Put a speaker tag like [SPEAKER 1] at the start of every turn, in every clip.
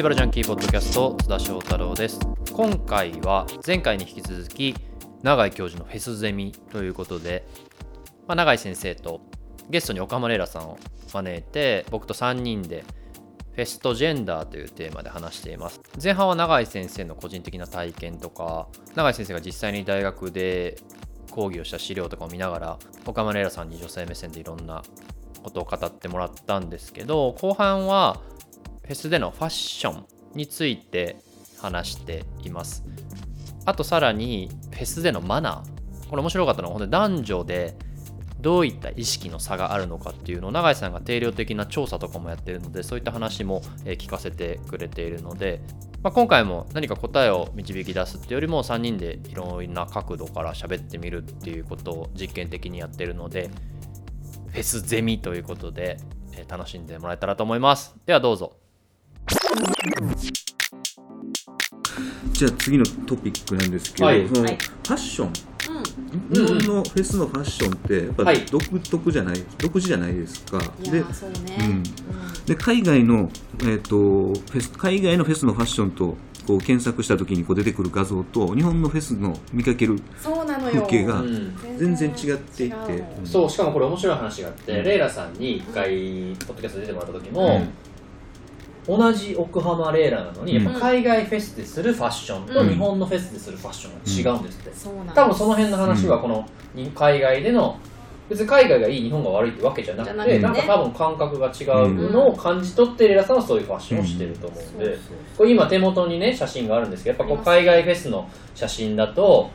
[SPEAKER 1] ティバルジャンキーポッドキャスト津田翔太郎です。今回は前回に引き続き永井教授のフェスゼミということで、まあ、永井先生とゲストに岡間レイラさんを招いて僕と3人でフェストジェンダーというテーマで話しています。前半は永井先生の個人的な体験とか永井先生が実際に大学で講義をした資料とかを見ながら岡間レイラさんに女性目線でいろんなことを語ってもらったんですけど後半はフェスでのファッションについて話しています。あとさらにフェスでのマナー。これ面白かったのは男女でどういった意識の差があるのかっていうのを永井さんが定量的な調査とかもやってるのでそういった話も聞かせてくれているので、まあ、今回も何か答えを導き出すっていうよりも3人でいろんな角度から喋ってみるっていうことを実験的にやってるのでフェスゼミということで楽しんでもらえたらと思います。ではどうぞ。
[SPEAKER 2] じゃあ次のトピックなんですけど、
[SPEAKER 1] はい。
[SPEAKER 2] そのフ
[SPEAKER 3] はい。
[SPEAKER 2] ァッション、
[SPEAKER 1] うん。
[SPEAKER 2] 日本のフェスのファッションってやっぱ
[SPEAKER 1] はい
[SPEAKER 2] 独特じゃない、独自じゃないですか。で
[SPEAKER 3] いやーそうね、
[SPEAKER 2] うん。で海外の、えー、とフェス海外のフェスのファッションとこう検索した時にこう出てくる画像と日本のフェスの見かける
[SPEAKER 3] そうなのよ。
[SPEAKER 2] 風景が
[SPEAKER 1] うん。
[SPEAKER 2] 全然違っていて、
[SPEAKER 3] 違うの
[SPEAKER 2] う。ん
[SPEAKER 1] そうしかもこれ面白い話があって、
[SPEAKER 2] うん。
[SPEAKER 1] レイラさんに一回ポッドキャスト出てもらった時も、同じ奥浜レイラなのに、
[SPEAKER 2] うん。
[SPEAKER 1] やっぱ海外フェスでするファッションと
[SPEAKER 3] うん。
[SPEAKER 1] 日本のフェスでするファッションが違うんですって、多分その辺の話はこのに海外での別に海外がいい日本が悪いってわけじゃなくて
[SPEAKER 3] な
[SPEAKER 1] んか多分感覚が違うのを感じ取ってレイラさんはそういうファッションをしてると思うんで、今手元にね写真があるんですけどやっぱこう海外フェスの写真だと、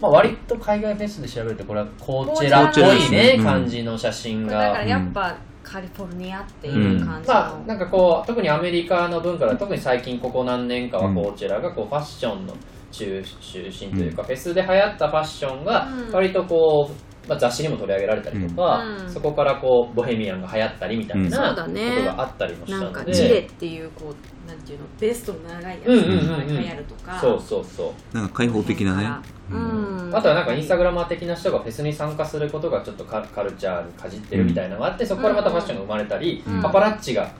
[SPEAKER 1] まあ、割と海外フェスで調べるとこれはコーチェラっぽいね
[SPEAKER 2] ね
[SPEAKER 1] 感じの写真が。
[SPEAKER 3] だからやっぱカリフォルニアっていう感じの、
[SPEAKER 1] まあなんかこう特にアメリカの文化で特に最近ここ何年かは
[SPEAKER 2] うん
[SPEAKER 1] コーチェラがこうファッションの中中心というか、フェスで流行ったファッションが
[SPEAKER 3] うん。
[SPEAKER 1] 割とこう、まあ、雑誌にも取り上げられたりとか、
[SPEAKER 3] うん。
[SPEAKER 1] そこからこうボヘミアンが流行ったりみたい
[SPEAKER 2] うん。
[SPEAKER 1] なことがあったりもした
[SPEAKER 3] なん
[SPEAKER 1] ので、
[SPEAKER 3] かジレっていうこうなんていうのベストの長いやつ
[SPEAKER 1] うんうんうんうん。
[SPEAKER 3] が流行るとか、
[SPEAKER 1] そうそうそう。
[SPEAKER 2] なんか開放的なね、
[SPEAKER 3] う
[SPEAKER 2] うん。
[SPEAKER 3] ん。
[SPEAKER 1] あとはなんかインスタグラマー的な人がフェスに参加することがちょっとカカルチャーにかじってるみたいなのがあってそこからまたファッションが生まれたり、
[SPEAKER 3] うん。
[SPEAKER 1] パパラッチが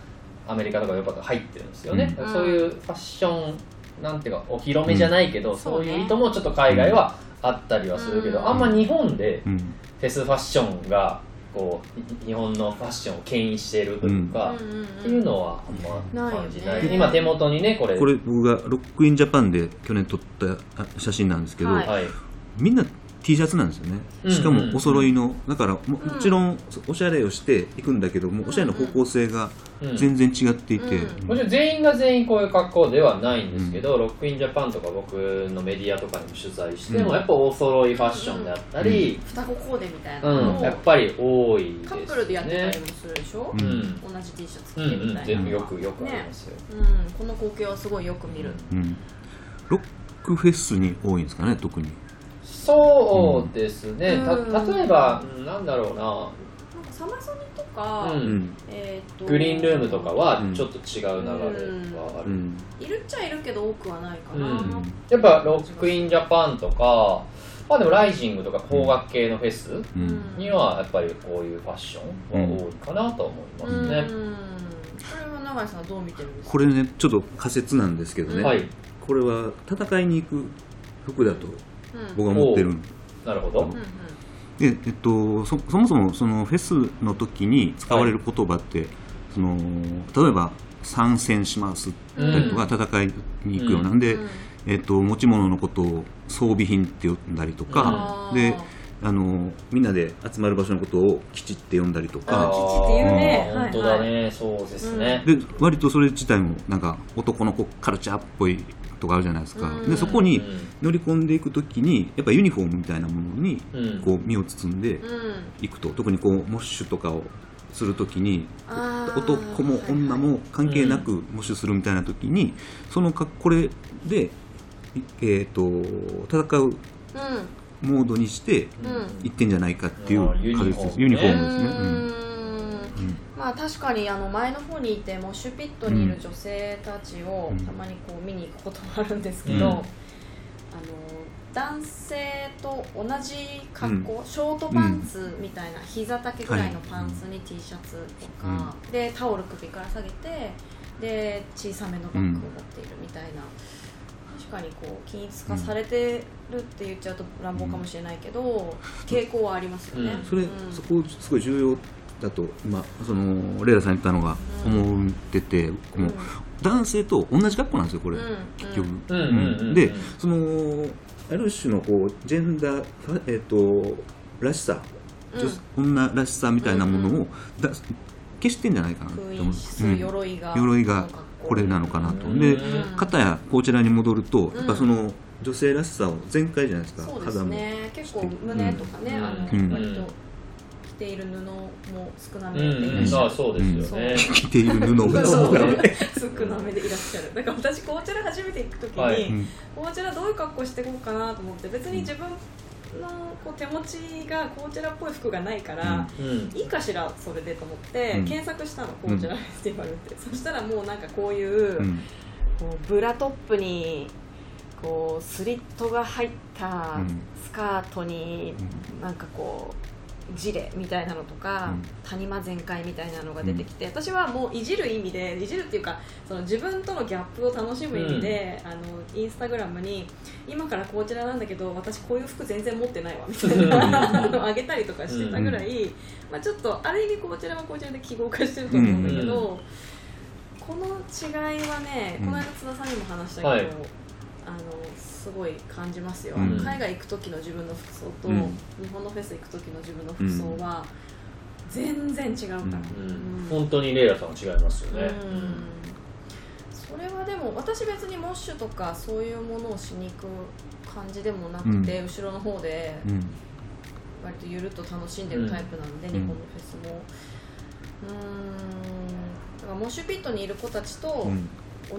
[SPEAKER 1] アメリカとかヨーロッパとか入ってるんですよね、
[SPEAKER 3] うん。
[SPEAKER 1] そういうファッションなんていうかお披露目じゃないけど、
[SPEAKER 3] ん。
[SPEAKER 1] そういう意図もちょっと海外はあったりはするけど、
[SPEAKER 3] うん。
[SPEAKER 1] あんま日本で
[SPEAKER 2] うん。
[SPEAKER 1] フェスファッションがこうい日本のファッションを牽引しているというか、
[SPEAKER 3] うん
[SPEAKER 1] っていうのはあんま感じない。
[SPEAKER 3] ないよね。
[SPEAKER 1] 今手元にねこれ。
[SPEAKER 2] これ僕がロックインジャパンで去年撮ったあ写真なんですけど、
[SPEAKER 3] はい。
[SPEAKER 1] はい。
[SPEAKER 2] みんな T シャツなんですよね。
[SPEAKER 1] うん
[SPEAKER 2] しかもお揃いの、だからももちろんおしゃれをしていくんだけどもおしゃれの方向性が
[SPEAKER 1] うん。
[SPEAKER 2] 全然違っていて、
[SPEAKER 3] うん。
[SPEAKER 1] もちろん全員が全員こういう格好ではないんですけど、ロックインジャパンとか僕のメディアとかにも取材しても、
[SPEAKER 2] うん。
[SPEAKER 1] やっぱお揃いファッションであったり、
[SPEAKER 3] 双子コーデみたい
[SPEAKER 1] うん
[SPEAKER 3] なのを、
[SPEAKER 1] やっぱり多いですね。
[SPEAKER 3] カップルでやってたりもするでしょ、
[SPEAKER 2] うん。
[SPEAKER 1] うん
[SPEAKER 3] 同じ T シャツ着
[SPEAKER 1] うんうん、
[SPEAKER 3] てみたいな、
[SPEAKER 1] 全部よくよくありますよ。
[SPEAKER 3] うん、この光景はすごいよく見る、
[SPEAKER 2] うん。ロックフェスに多いんですかね特に
[SPEAKER 1] そうですね、
[SPEAKER 3] うん。
[SPEAKER 1] た例えば、うんなんだろうな、
[SPEAKER 3] なんかサマソニとか、えーと
[SPEAKER 1] グリーンルームとかは
[SPEAKER 2] うん。
[SPEAKER 1] ちょっと違う流れはある。
[SPEAKER 2] うん。
[SPEAKER 3] いるっちゃいるけど多くはないかな、
[SPEAKER 1] うん。やっぱロックインジャパンとか、まあでもライジングとか邦楽系のフェス
[SPEAKER 2] うん。
[SPEAKER 1] にはやっぱりこういうファッションは多いかなと思いますね。
[SPEAKER 3] うん。これは永井さんはどう見てるんですか？
[SPEAKER 2] これねちょっと仮説なんですけどね、
[SPEAKER 1] はい、
[SPEAKER 2] これは戦いに行く服だと
[SPEAKER 3] うん
[SPEAKER 2] 僕は思ってる。
[SPEAKER 1] なるほど。
[SPEAKER 3] うん。うん
[SPEAKER 2] で、えっと、そそもそもそのフェスの時に使われる言葉って、その例えば参戦します。だったりとか、戦いに行くような。ん。で、
[SPEAKER 3] うん。
[SPEAKER 2] えっと、持ち物のことを装備品って呼んだりとか、
[SPEAKER 3] うん。
[SPEAKER 2] であのみんなで集まる場所のことを基地って呼んだりと
[SPEAKER 3] あ
[SPEAKER 2] か
[SPEAKER 3] 基地っていうね。
[SPEAKER 1] あー
[SPEAKER 3] はい。
[SPEAKER 1] 本当だね、そうですね。
[SPEAKER 2] で割とそれ自体もなんか男の子カルチャーっぽいとかあるじゃないですか、
[SPEAKER 3] うん。
[SPEAKER 2] でそこに
[SPEAKER 1] うん。
[SPEAKER 2] 乗り込んでいく時にやっぱユニフォームみたいなものに
[SPEAKER 1] うん。
[SPEAKER 2] こう身を包んで
[SPEAKER 3] うん。
[SPEAKER 2] いくと。特にこうモッシュとかをする時に男も女も関係なくモッシュするみたいな時にそのかこれで、いえー、と戦う
[SPEAKER 3] うん。
[SPEAKER 2] モードにして
[SPEAKER 3] うん。
[SPEAKER 2] いってんじゃないかっていう
[SPEAKER 1] あーユニフォーム。ね
[SPEAKER 2] 仮説ユニフォームですね。
[SPEAKER 3] う
[SPEAKER 2] うん
[SPEAKER 3] んまあ確かにあの前の方にいてモッシュピットにいる女性たちを
[SPEAKER 2] うん。
[SPEAKER 3] たまにこう見に行くこともあるんですけど、
[SPEAKER 1] うん。
[SPEAKER 3] あの男性と同じ格好、ショートパンツみたいな膝丈ぐらいのパンツに T シャツとか、でタオル首から下げてで小さめのバッグを持っているみたいな、確かにこう均一化されてるって言っちゃうと乱暴かもしれないけど、傾向はありますよね、
[SPEAKER 1] うん。
[SPEAKER 2] それ、
[SPEAKER 3] うん。
[SPEAKER 2] そこすごい重要だと今そのレイラさん言ったのが思ってて、僕も男性と同じ学校なんですよこれ、
[SPEAKER 3] うん。
[SPEAKER 2] 結局、
[SPEAKER 1] うん。うん。うん。うん。
[SPEAKER 2] でそのある種のこうジェンダーえっ、とらしさ、
[SPEAKER 3] うん。
[SPEAKER 2] 女らしさみたいなものをだ消してんじゃないかなと思う。
[SPEAKER 3] 鎧が、
[SPEAKER 2] 鎧がこれなのかなと、で
[SPEAKER 3] うん。
[SPEAKER 2] 片やこちらに戻ると、
[SPEAKER 3] ん。
[SPEAKER 2] やっぱその女性らしさを全開じゃないですか
[SPEAKER 3] そうですね。結構胸とかね、
[SPEAKER 1] うん。
[SPEAKER 3] あの
[SPEAKER 2] うん。
[SPEAKER 3] 割と着ている布も少な
[SPEAKER 1] う
[SPEAKER 3] めでいらっ
[SPEAKER 1] ん
[SPEAKER 3] しゃる、
[SPEAKER 1] あそうですよね。
[SPEAKER 2] 着ている布が
[SPEAKER 1] そう。
[SPEAKER 2] 少なめ。
[SPEAKER 3] 少なめでいらっしゃる。だから私コーチェラ初めて行く時に、
[SPEAKER 1] はい。
[SPEAKER 2] うん。
[SPEAKER 3] コーチェラどういう格好していこうかなと思って別に自分のこう手持ちがコーチェラっぽい服がないから、
[SPEAKER 1] うん。
[SPEAKER 3] いいかしらそれでと思って、
[SPEAKER 2] うん。
[SPEAKER 3] 検索したのコーチェラフェスティバルって、そしたらもうなんかこういう,、
[SPEAKER 2] うん。
[SPEAKER 3] こうブラトップにこうスリットが入った
[SPEAKER 2] うん。
[SPEAKER 3] スカートになんかこうジレみたいなのとか、
[SPEAKER 2] うん。
[SPEAKER 3] 谷間全開みたいなのが出てきて、私はもういじる意味でいじるっていうかその自分とのギャップを楽しむ意味で、あのインスタグラムに今からこちらなんだけど私こういう服全然持ってないわみたいなのをあげたりとかしてたぐらい、まあ、ちょっとある意味こちらはこちらで記号化してると思うんだけど、この違いはね、
[SPEAKER 2] うん。
[SPEAKER 3] この間津田さんにも話したけど、
[SPEAKER 1] はい
[SPEAKER 3] すごい感じますよ、
[SPEAKER 2] うん。
[SPEAKER 3] 海外行く時の自分の服装と、
[SPEAKER 2] うん。
[SPEAKER 3] 日本のフェス行く時の自分の服装は全然違うから、
[SPEAKER 2] うん。
[SPEAKER 1] うん。
[SPEAKER 3] うん
[SPEAKER 1] 本当にレイラさんは違いますよね。
[SPEAKER 3] うん。それはでも私別にモッシュとかそういうものをしに行く感じでもなくて、後ろの方で
[SPEAKER 2] うん。
[SPEAKER 3] 割とゆるっと楽しんでるタイプなんで、
[SPEAKER 2] うん。
[SPEAKER 3] 日本のフェスも。うーん。だからモッシュピットにいる子たちと
[SPEAKER 2] うん。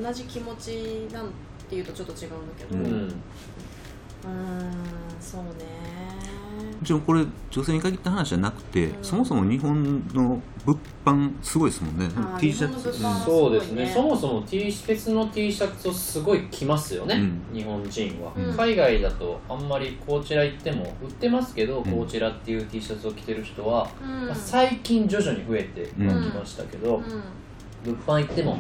[SPEAKER 3] 同じ気持ちなんていうとちょっと違うんだけど。
[SPEAKER 1] う
[SPEAKER 3] うんーんそうね。
[SPEAKER 2] もちろんこれ女性に限った話じゃなくて、
[SPEAKER 3] うん。
[SPEAKER 2] そもそも日本の物販すごいですもんね。T シャツ。
[SPEAKER 3] 日本の物販
[SPEAKER 1] そうですね。そもそも T シャツの T シャツをすごい着ますよね、
[SPEAKER 2] うん。
[SPEAKER 1] 日本人は、
[SPEAKER 3] うん。
[SPEAKER 1] 海外だとあんまりこちら行っても売ってますけど、
[SPEAKER 2] ん。
[SPEAKER 1] こちらっていう T シャツを着てる人は、
[SPEAKER 3] うん。
[SPEAKER 1] まあ最近徐々に増えてきましたけど、
[SPEAKER 3] うん。
[SPEAKER 1] 物販行っても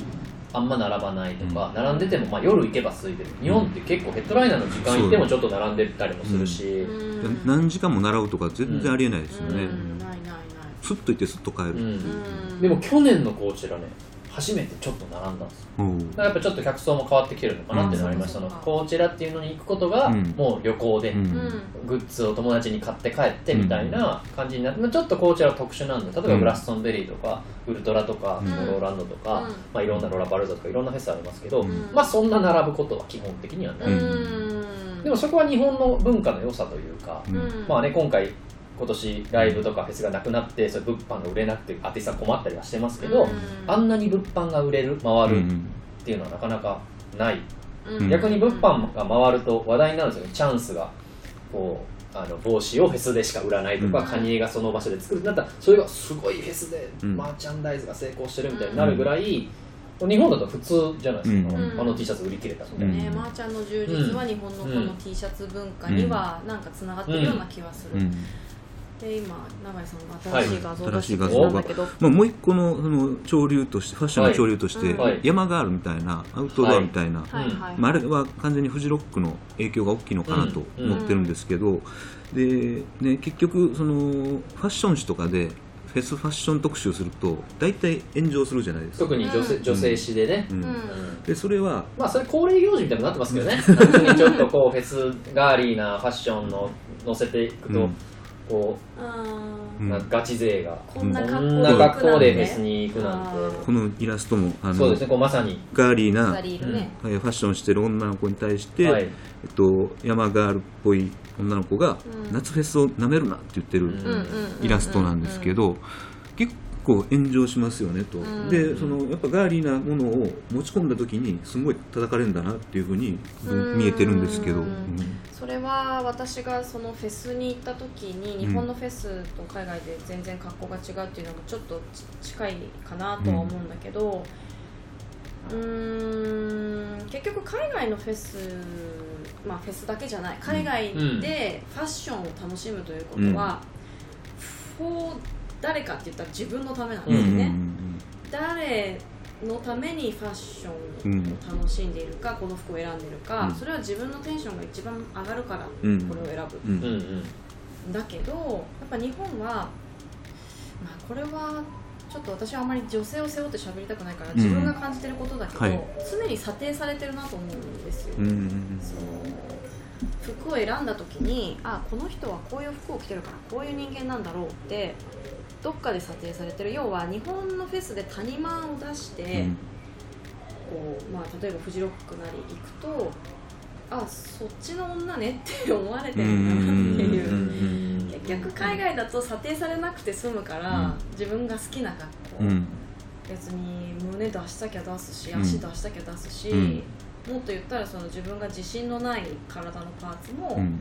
[SPEAKER 1] あんま並ばないとか、並んでてもまあ夜行けば空いてる。日本って結構ヘッドライナーの時間行ってもちょっと並んでたりもするし、
[SPEAKER 3] うん。
[SPEAKER 2] 何時間も習うとか全然ありえないですよね、
[SPEAKER 3] うん。ないないない
[SPEAKER 2] スッと行ってスッと帰る、
[SPEAKER 1] うん。
[SPEAKER 3] うん。
[SPEAKER 1] でも去年のこちらね初めてちょっと並んだんですよ。
[SPEAKER 2] おう
[SPEAKER 1] だからやっぱちょっと客層も変わってきてるのかなっていうのがありました。のこちらっていうのに行くことが
[SPEAKER 2] うん。
[SPEAKER 1] もう旅行で、グッズを友達に買って帰ってみたいな感じになって、まあちょっとこちらは特殊なんで例えばグラストンベリーとかウルトラとかローランドとか、
[SPEAKER 3] うん。
[SPEAKER 1] まあ、いろんなロラパルザとかいろんなフェスありますけど、
[SPEAKER 2] うん。
[SPEAKER 1] まあそんな並ぶことは基本的にはない、
[SPEAKER 3] うん。
[SPEAKER 1] でもそこは日本の文化の良さというか、まあね今回今年ライブとかフェスがなくなってそれ物販が売れなくてアーティストさん困ったりはしてますけど、
[SPEAKER 3] うん。
[SPEAKER 1] あんなに物販が売れる回るっ
[SPEAKER 2] うん
[SPEAKER 1] ていうのはなかなかない、
[SPEAKER 3] うん。
[SPEAKER 1] 逆に物販が回ると話題になるんですよね。チャンスがこうあの帽子をフェスでしか売らないとか、
[SPEAKER 3] うん。
[SPEAKER 1] カニエがその場所で作る。ってなったらそれがすごいフェスで
[SPEAKER 2] うん。
[SPEAKER 1] マーチャンダイズが成功してるみたいになるぐらい、日本だと普通じゃないですか、
[SPEAKER 3] うん。
[SPEAKER 1] あの T シャツ売り切れたみたいな、
[SPEAKER 3] ね、
[SPEAKER 2] うん
[SPEAKER 3] マーちゃんの充実は日本のこの T シャツ文化にはなんかつながってるような気はする、
[SPEAKER 2] うん
[SPEAKER 3] で今永井さんが新しい画像を出してんだけど、
[SPEAKER 2] まあ、もう一個のその潮流としてファッションの潮流として、
[SPEAKER 3] はい
[SPEAKER 1] はい。
[SPEAKER 2] 山ガールみたいなアウトドアみたいな、
[SPEAKER 3] はい。はい。
[SPEAKER 2] まあ、あれは完全にフジロックの影響が大きいのかなと思ってるんですけど、でね、結局そのファッション誌とかでフェスファッション特集すると大体炎上するじゃないですか。
[SPEAKER 1] 特に女性,、
[SPEAKER 3] うん。
[SPEAKER 1] 女性誌でね、
[SPEAKER 2] うん。
[SPEAKER 3] うん。
[SPEAKER 2] でそれは
[SPEAKER 1] まあそれ恒例行事みたいになってますけどね。ちょっとこうフェスガーリーなファッションの乗せていくと、
[SPEAKER 2] うん
[SPEAKER 1] こ
[SPEAKER 3] あ
[SPEAKER 1] う、
[SPEAKER 2] うん
[SPEAKER 1] ガチ勢が、
[SPEAKER 3] ーこんな
[SPEAKER 1] こ
[SPEAKER 3] 格好
[SPEAKER 1] でフェ
[SPEAKER 3] ね
[SPEAKER 1] スに行くなんて。
[SPEAKER 2] このイラストもあの
[SPEAKER 1] そうですねこうまさに。
[SPEAKER 2] ガーリーなファッションしてる女の子に対して、
[SPEAKER 1] はい。
[SPEAKER 2] えっと、山ガールっぽい女の子が、
[SPEAKER 3] うん。
[SPEAKER 2] 夏フェスをなめるなって言ってるイラストなんですけど、結構炎上しますよねと、
[SPEAKER 3] うん。
[SPEAKER 2] でそのやっぱガーリーなものを持ち込んだ時にすごい叩かれるんだなっていうふうに
[SPEAKER 3] うん。
[SPEAKER 2] 見えてるんですけど、
[SPEAKER 3] うん。
[SPEAKER 2] うん
[SPEAKER 3] それは私がそのフェスに行った時に日本のフェスと海外で全然格好が違うっていうのもちょっとち近いかなとは思うんだけどうーん結局海外のフェスまあフェスだけじゃない海外でファッションを楽しむということは、フォー誰かって言ったら自分のためなん
[SPEAKER 2] うんうん
[SPEAKER 3] ですね、誰のためにファッションを楽しんでいるか、この服を選んでいるか、
[SPEAKER 2] うん。
[SPEAKER 3] それは自分のテンションが一番上がるからこ
[SPEAKER 2] うん。
[SPEAKER 3] れを選ぶ、
[SPEAKER 2] うん
[SPEAKER 1] うんうん。
[SPEAKER 3] だけどやっぱ日本は、まあ、これはちょっと私はあまり女性を背負って喋りたくないから
[SPEAKER 2] ん。
[SPEAKER 3] 自分が感じてることだけど、
[SPEAKER 2] はい。
[SPEAKER 3] 常に査定されてるなと思うんですよ、
[SPEAKER 2] うんうん
[SPEAKER 3] その服を選んだ時にあこの人はこういう服を着てるからこういう人間なんだろうってどっかで査定されてる要は日本のフェスで谷間を出して、
[SPEAKER 2] うん。
[SPEAKER 3] こうまあ、例えばフジロックなり行くとあそっちの女ねって思われてるんだなっていう。
[SPEAKER 2] うん
[SPEAKER 3] 結局海外だと査定されなくて済むから、
[SPEAKER 2] うん。
[SPEAKER 3] 自分が好きな格好、
[SPEAKER 2] うん。
[SPEAKER 3] 別に胸出したきゃ出すし
[SPEAKER 2] うん。
[SPEAKER 3] 足出したきゃ出すし、
[SPEAKER 2] うん。
[SPEAKER 3] もっと言ったらその自分が自信のない体のパーツも、
[SPEAKER 2] うん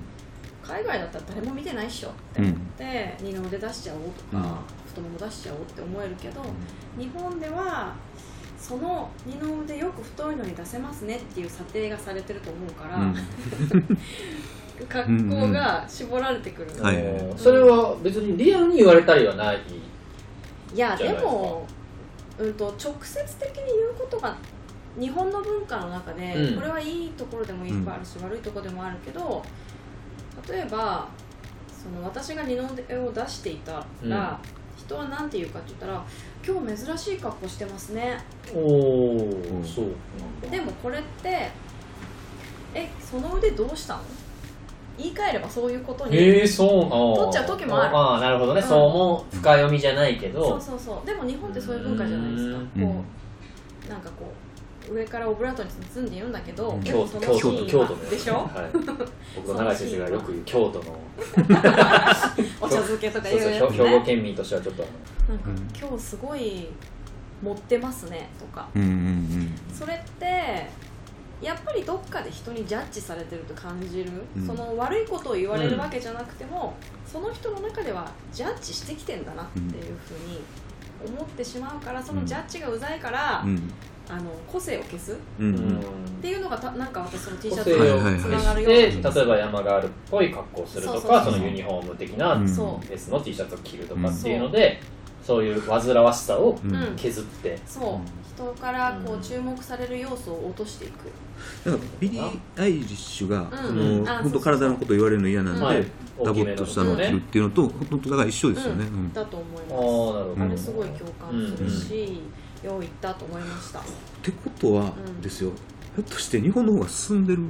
[SPEAKER 3] 海外だったら誰も見てないっしょって思って、二の腕出しちゃおうとか、太もも出しちゃおうって思えるけど、日本ではその二の腕よく太いのに出せますねっていう査定がされてると思うから、
[SPEAKER 2] うん。
[SPEAKER 3] 格好が絞られてくる、
[SPEAKER 1] それは別にリアルに言われたりはない
[SPEAKER 3] いやでも、うん、と直接的に言うことが日本の文化の中で、
[SPEAKER 1] うん。
[SPEAKER 3] これはいいところでもいっぱいあるし、悪いところでもあるけど例えばその私が二の腕を出していたら、
[SPEAKER 1] うん。
[SPEAKER 3] 人は何て言うかって言ったら「今日珍しい格好してますね。
[SPEAKER 1] おお
[SPEAKER 2] うん。
[SPEAKER 1] そう」
[SPEAKER 3] でもこれって「えその腕どうしたの?」言い換えればそういうことに、
[SPEAKER 1] へえそう。
[SPEAKER 3] 取っちゃう時もある。
[SPEAKER 1] ああなるほどね、
[SPEAKER 3] うん。
[SPEAKER 1] そうも深読みじゃないけど。
[SPEAKER 3] そうそうそう。でも日本ってそういう文化じゃないですか。
[SPEAKER 2] うん。
[SPEAKER 3] こうなんかこう上からオブラートに包んで言うんだけど、
[SPEAKER 2] うん。
[SPEAKER 3] でも
[SPEAKER 1] 京都京都
[SPEAKER 3] でしょ？
[SPEAKER 1] はい、僕の永井先生がよく言う京都の
[SPEAKER 3] お茶漬けとか言う。やつ
[SPEAKER 1] そう兵兵庫
[SPEAKER 3] ね
[SPEAKER 1] 県民としてはちょっと。あ
[SPEAKER 3] なんか
[SPEAKER 2] うん。
[SPEAKER 3] 今日すごい持ってますねとか。
[SPEAKER 2] うんうん
[SPEAKER 3] それってやっぱりどっかで人にジャッジされてると感じる、
[SPEAKER 2] うん。
[SPEAKER 3] その悪いことを言われるわけじゃなくても、その人の中ではジャッジしてきてんだなっていうふうに思ってしまうからそのジャッジがうざいから、
[SPEAKER 2] うん。うん
[SPEAKER 3] あの個性を消す。っ
[SPEAKER 2] うん。
[SPEAKER 1] の、
[SPEAKER 2] うん
[SPEAKER 3] ていうのがたなんか私その T シャツ
[SPEAKER 1] 個性を
[SPEAKER 3] とつながるよ
[SPEAKER 1] で
[SPEAKER 3] うな。
[SPEAKER 1] 例えば山ガールっぽい格好をすると
[SPEAKER 3] そうそうそうそう。
[SPEAKER 1] かそのユニフォーム的なフェスの T シャツを着るとかっていうので、そういう煩わしさを
[SPEAKER 2] うん
[SPEAKER 3] うん。
[SPEAKER 1] 削って、
[SPEAKER 3] そう人からこ
[SPEAKER 1] う
[SPEAKER 3] うん。注目される要素を落としていく、
[SPEAKER 2] だからビリー・アイリッシュが、
[SPEAKER 3] うん。
[SPEAKER 2] そ
[SPEAKER 1] うん。
[SPEAKER 3] あ
[SPEAKER 2] の本当体のこと言われるの嫌なんで、
[SPEAKER 1] はい。
[SPEAKER 2] ダボっとしたのを着るっていうのと、本当だから一緒ですよね。うん。
[SPEAKER 3] だと思います。
[SPEAKER 1] なるほど、
[SPEAKER 3] あれすごい共感するし、よう言ったと思いました。
[SPEAKER 2] ってことは
[SPEAKER 3] うん。
[SPEAKER 2] ですよ、ひょっとして日本の方が進んでる？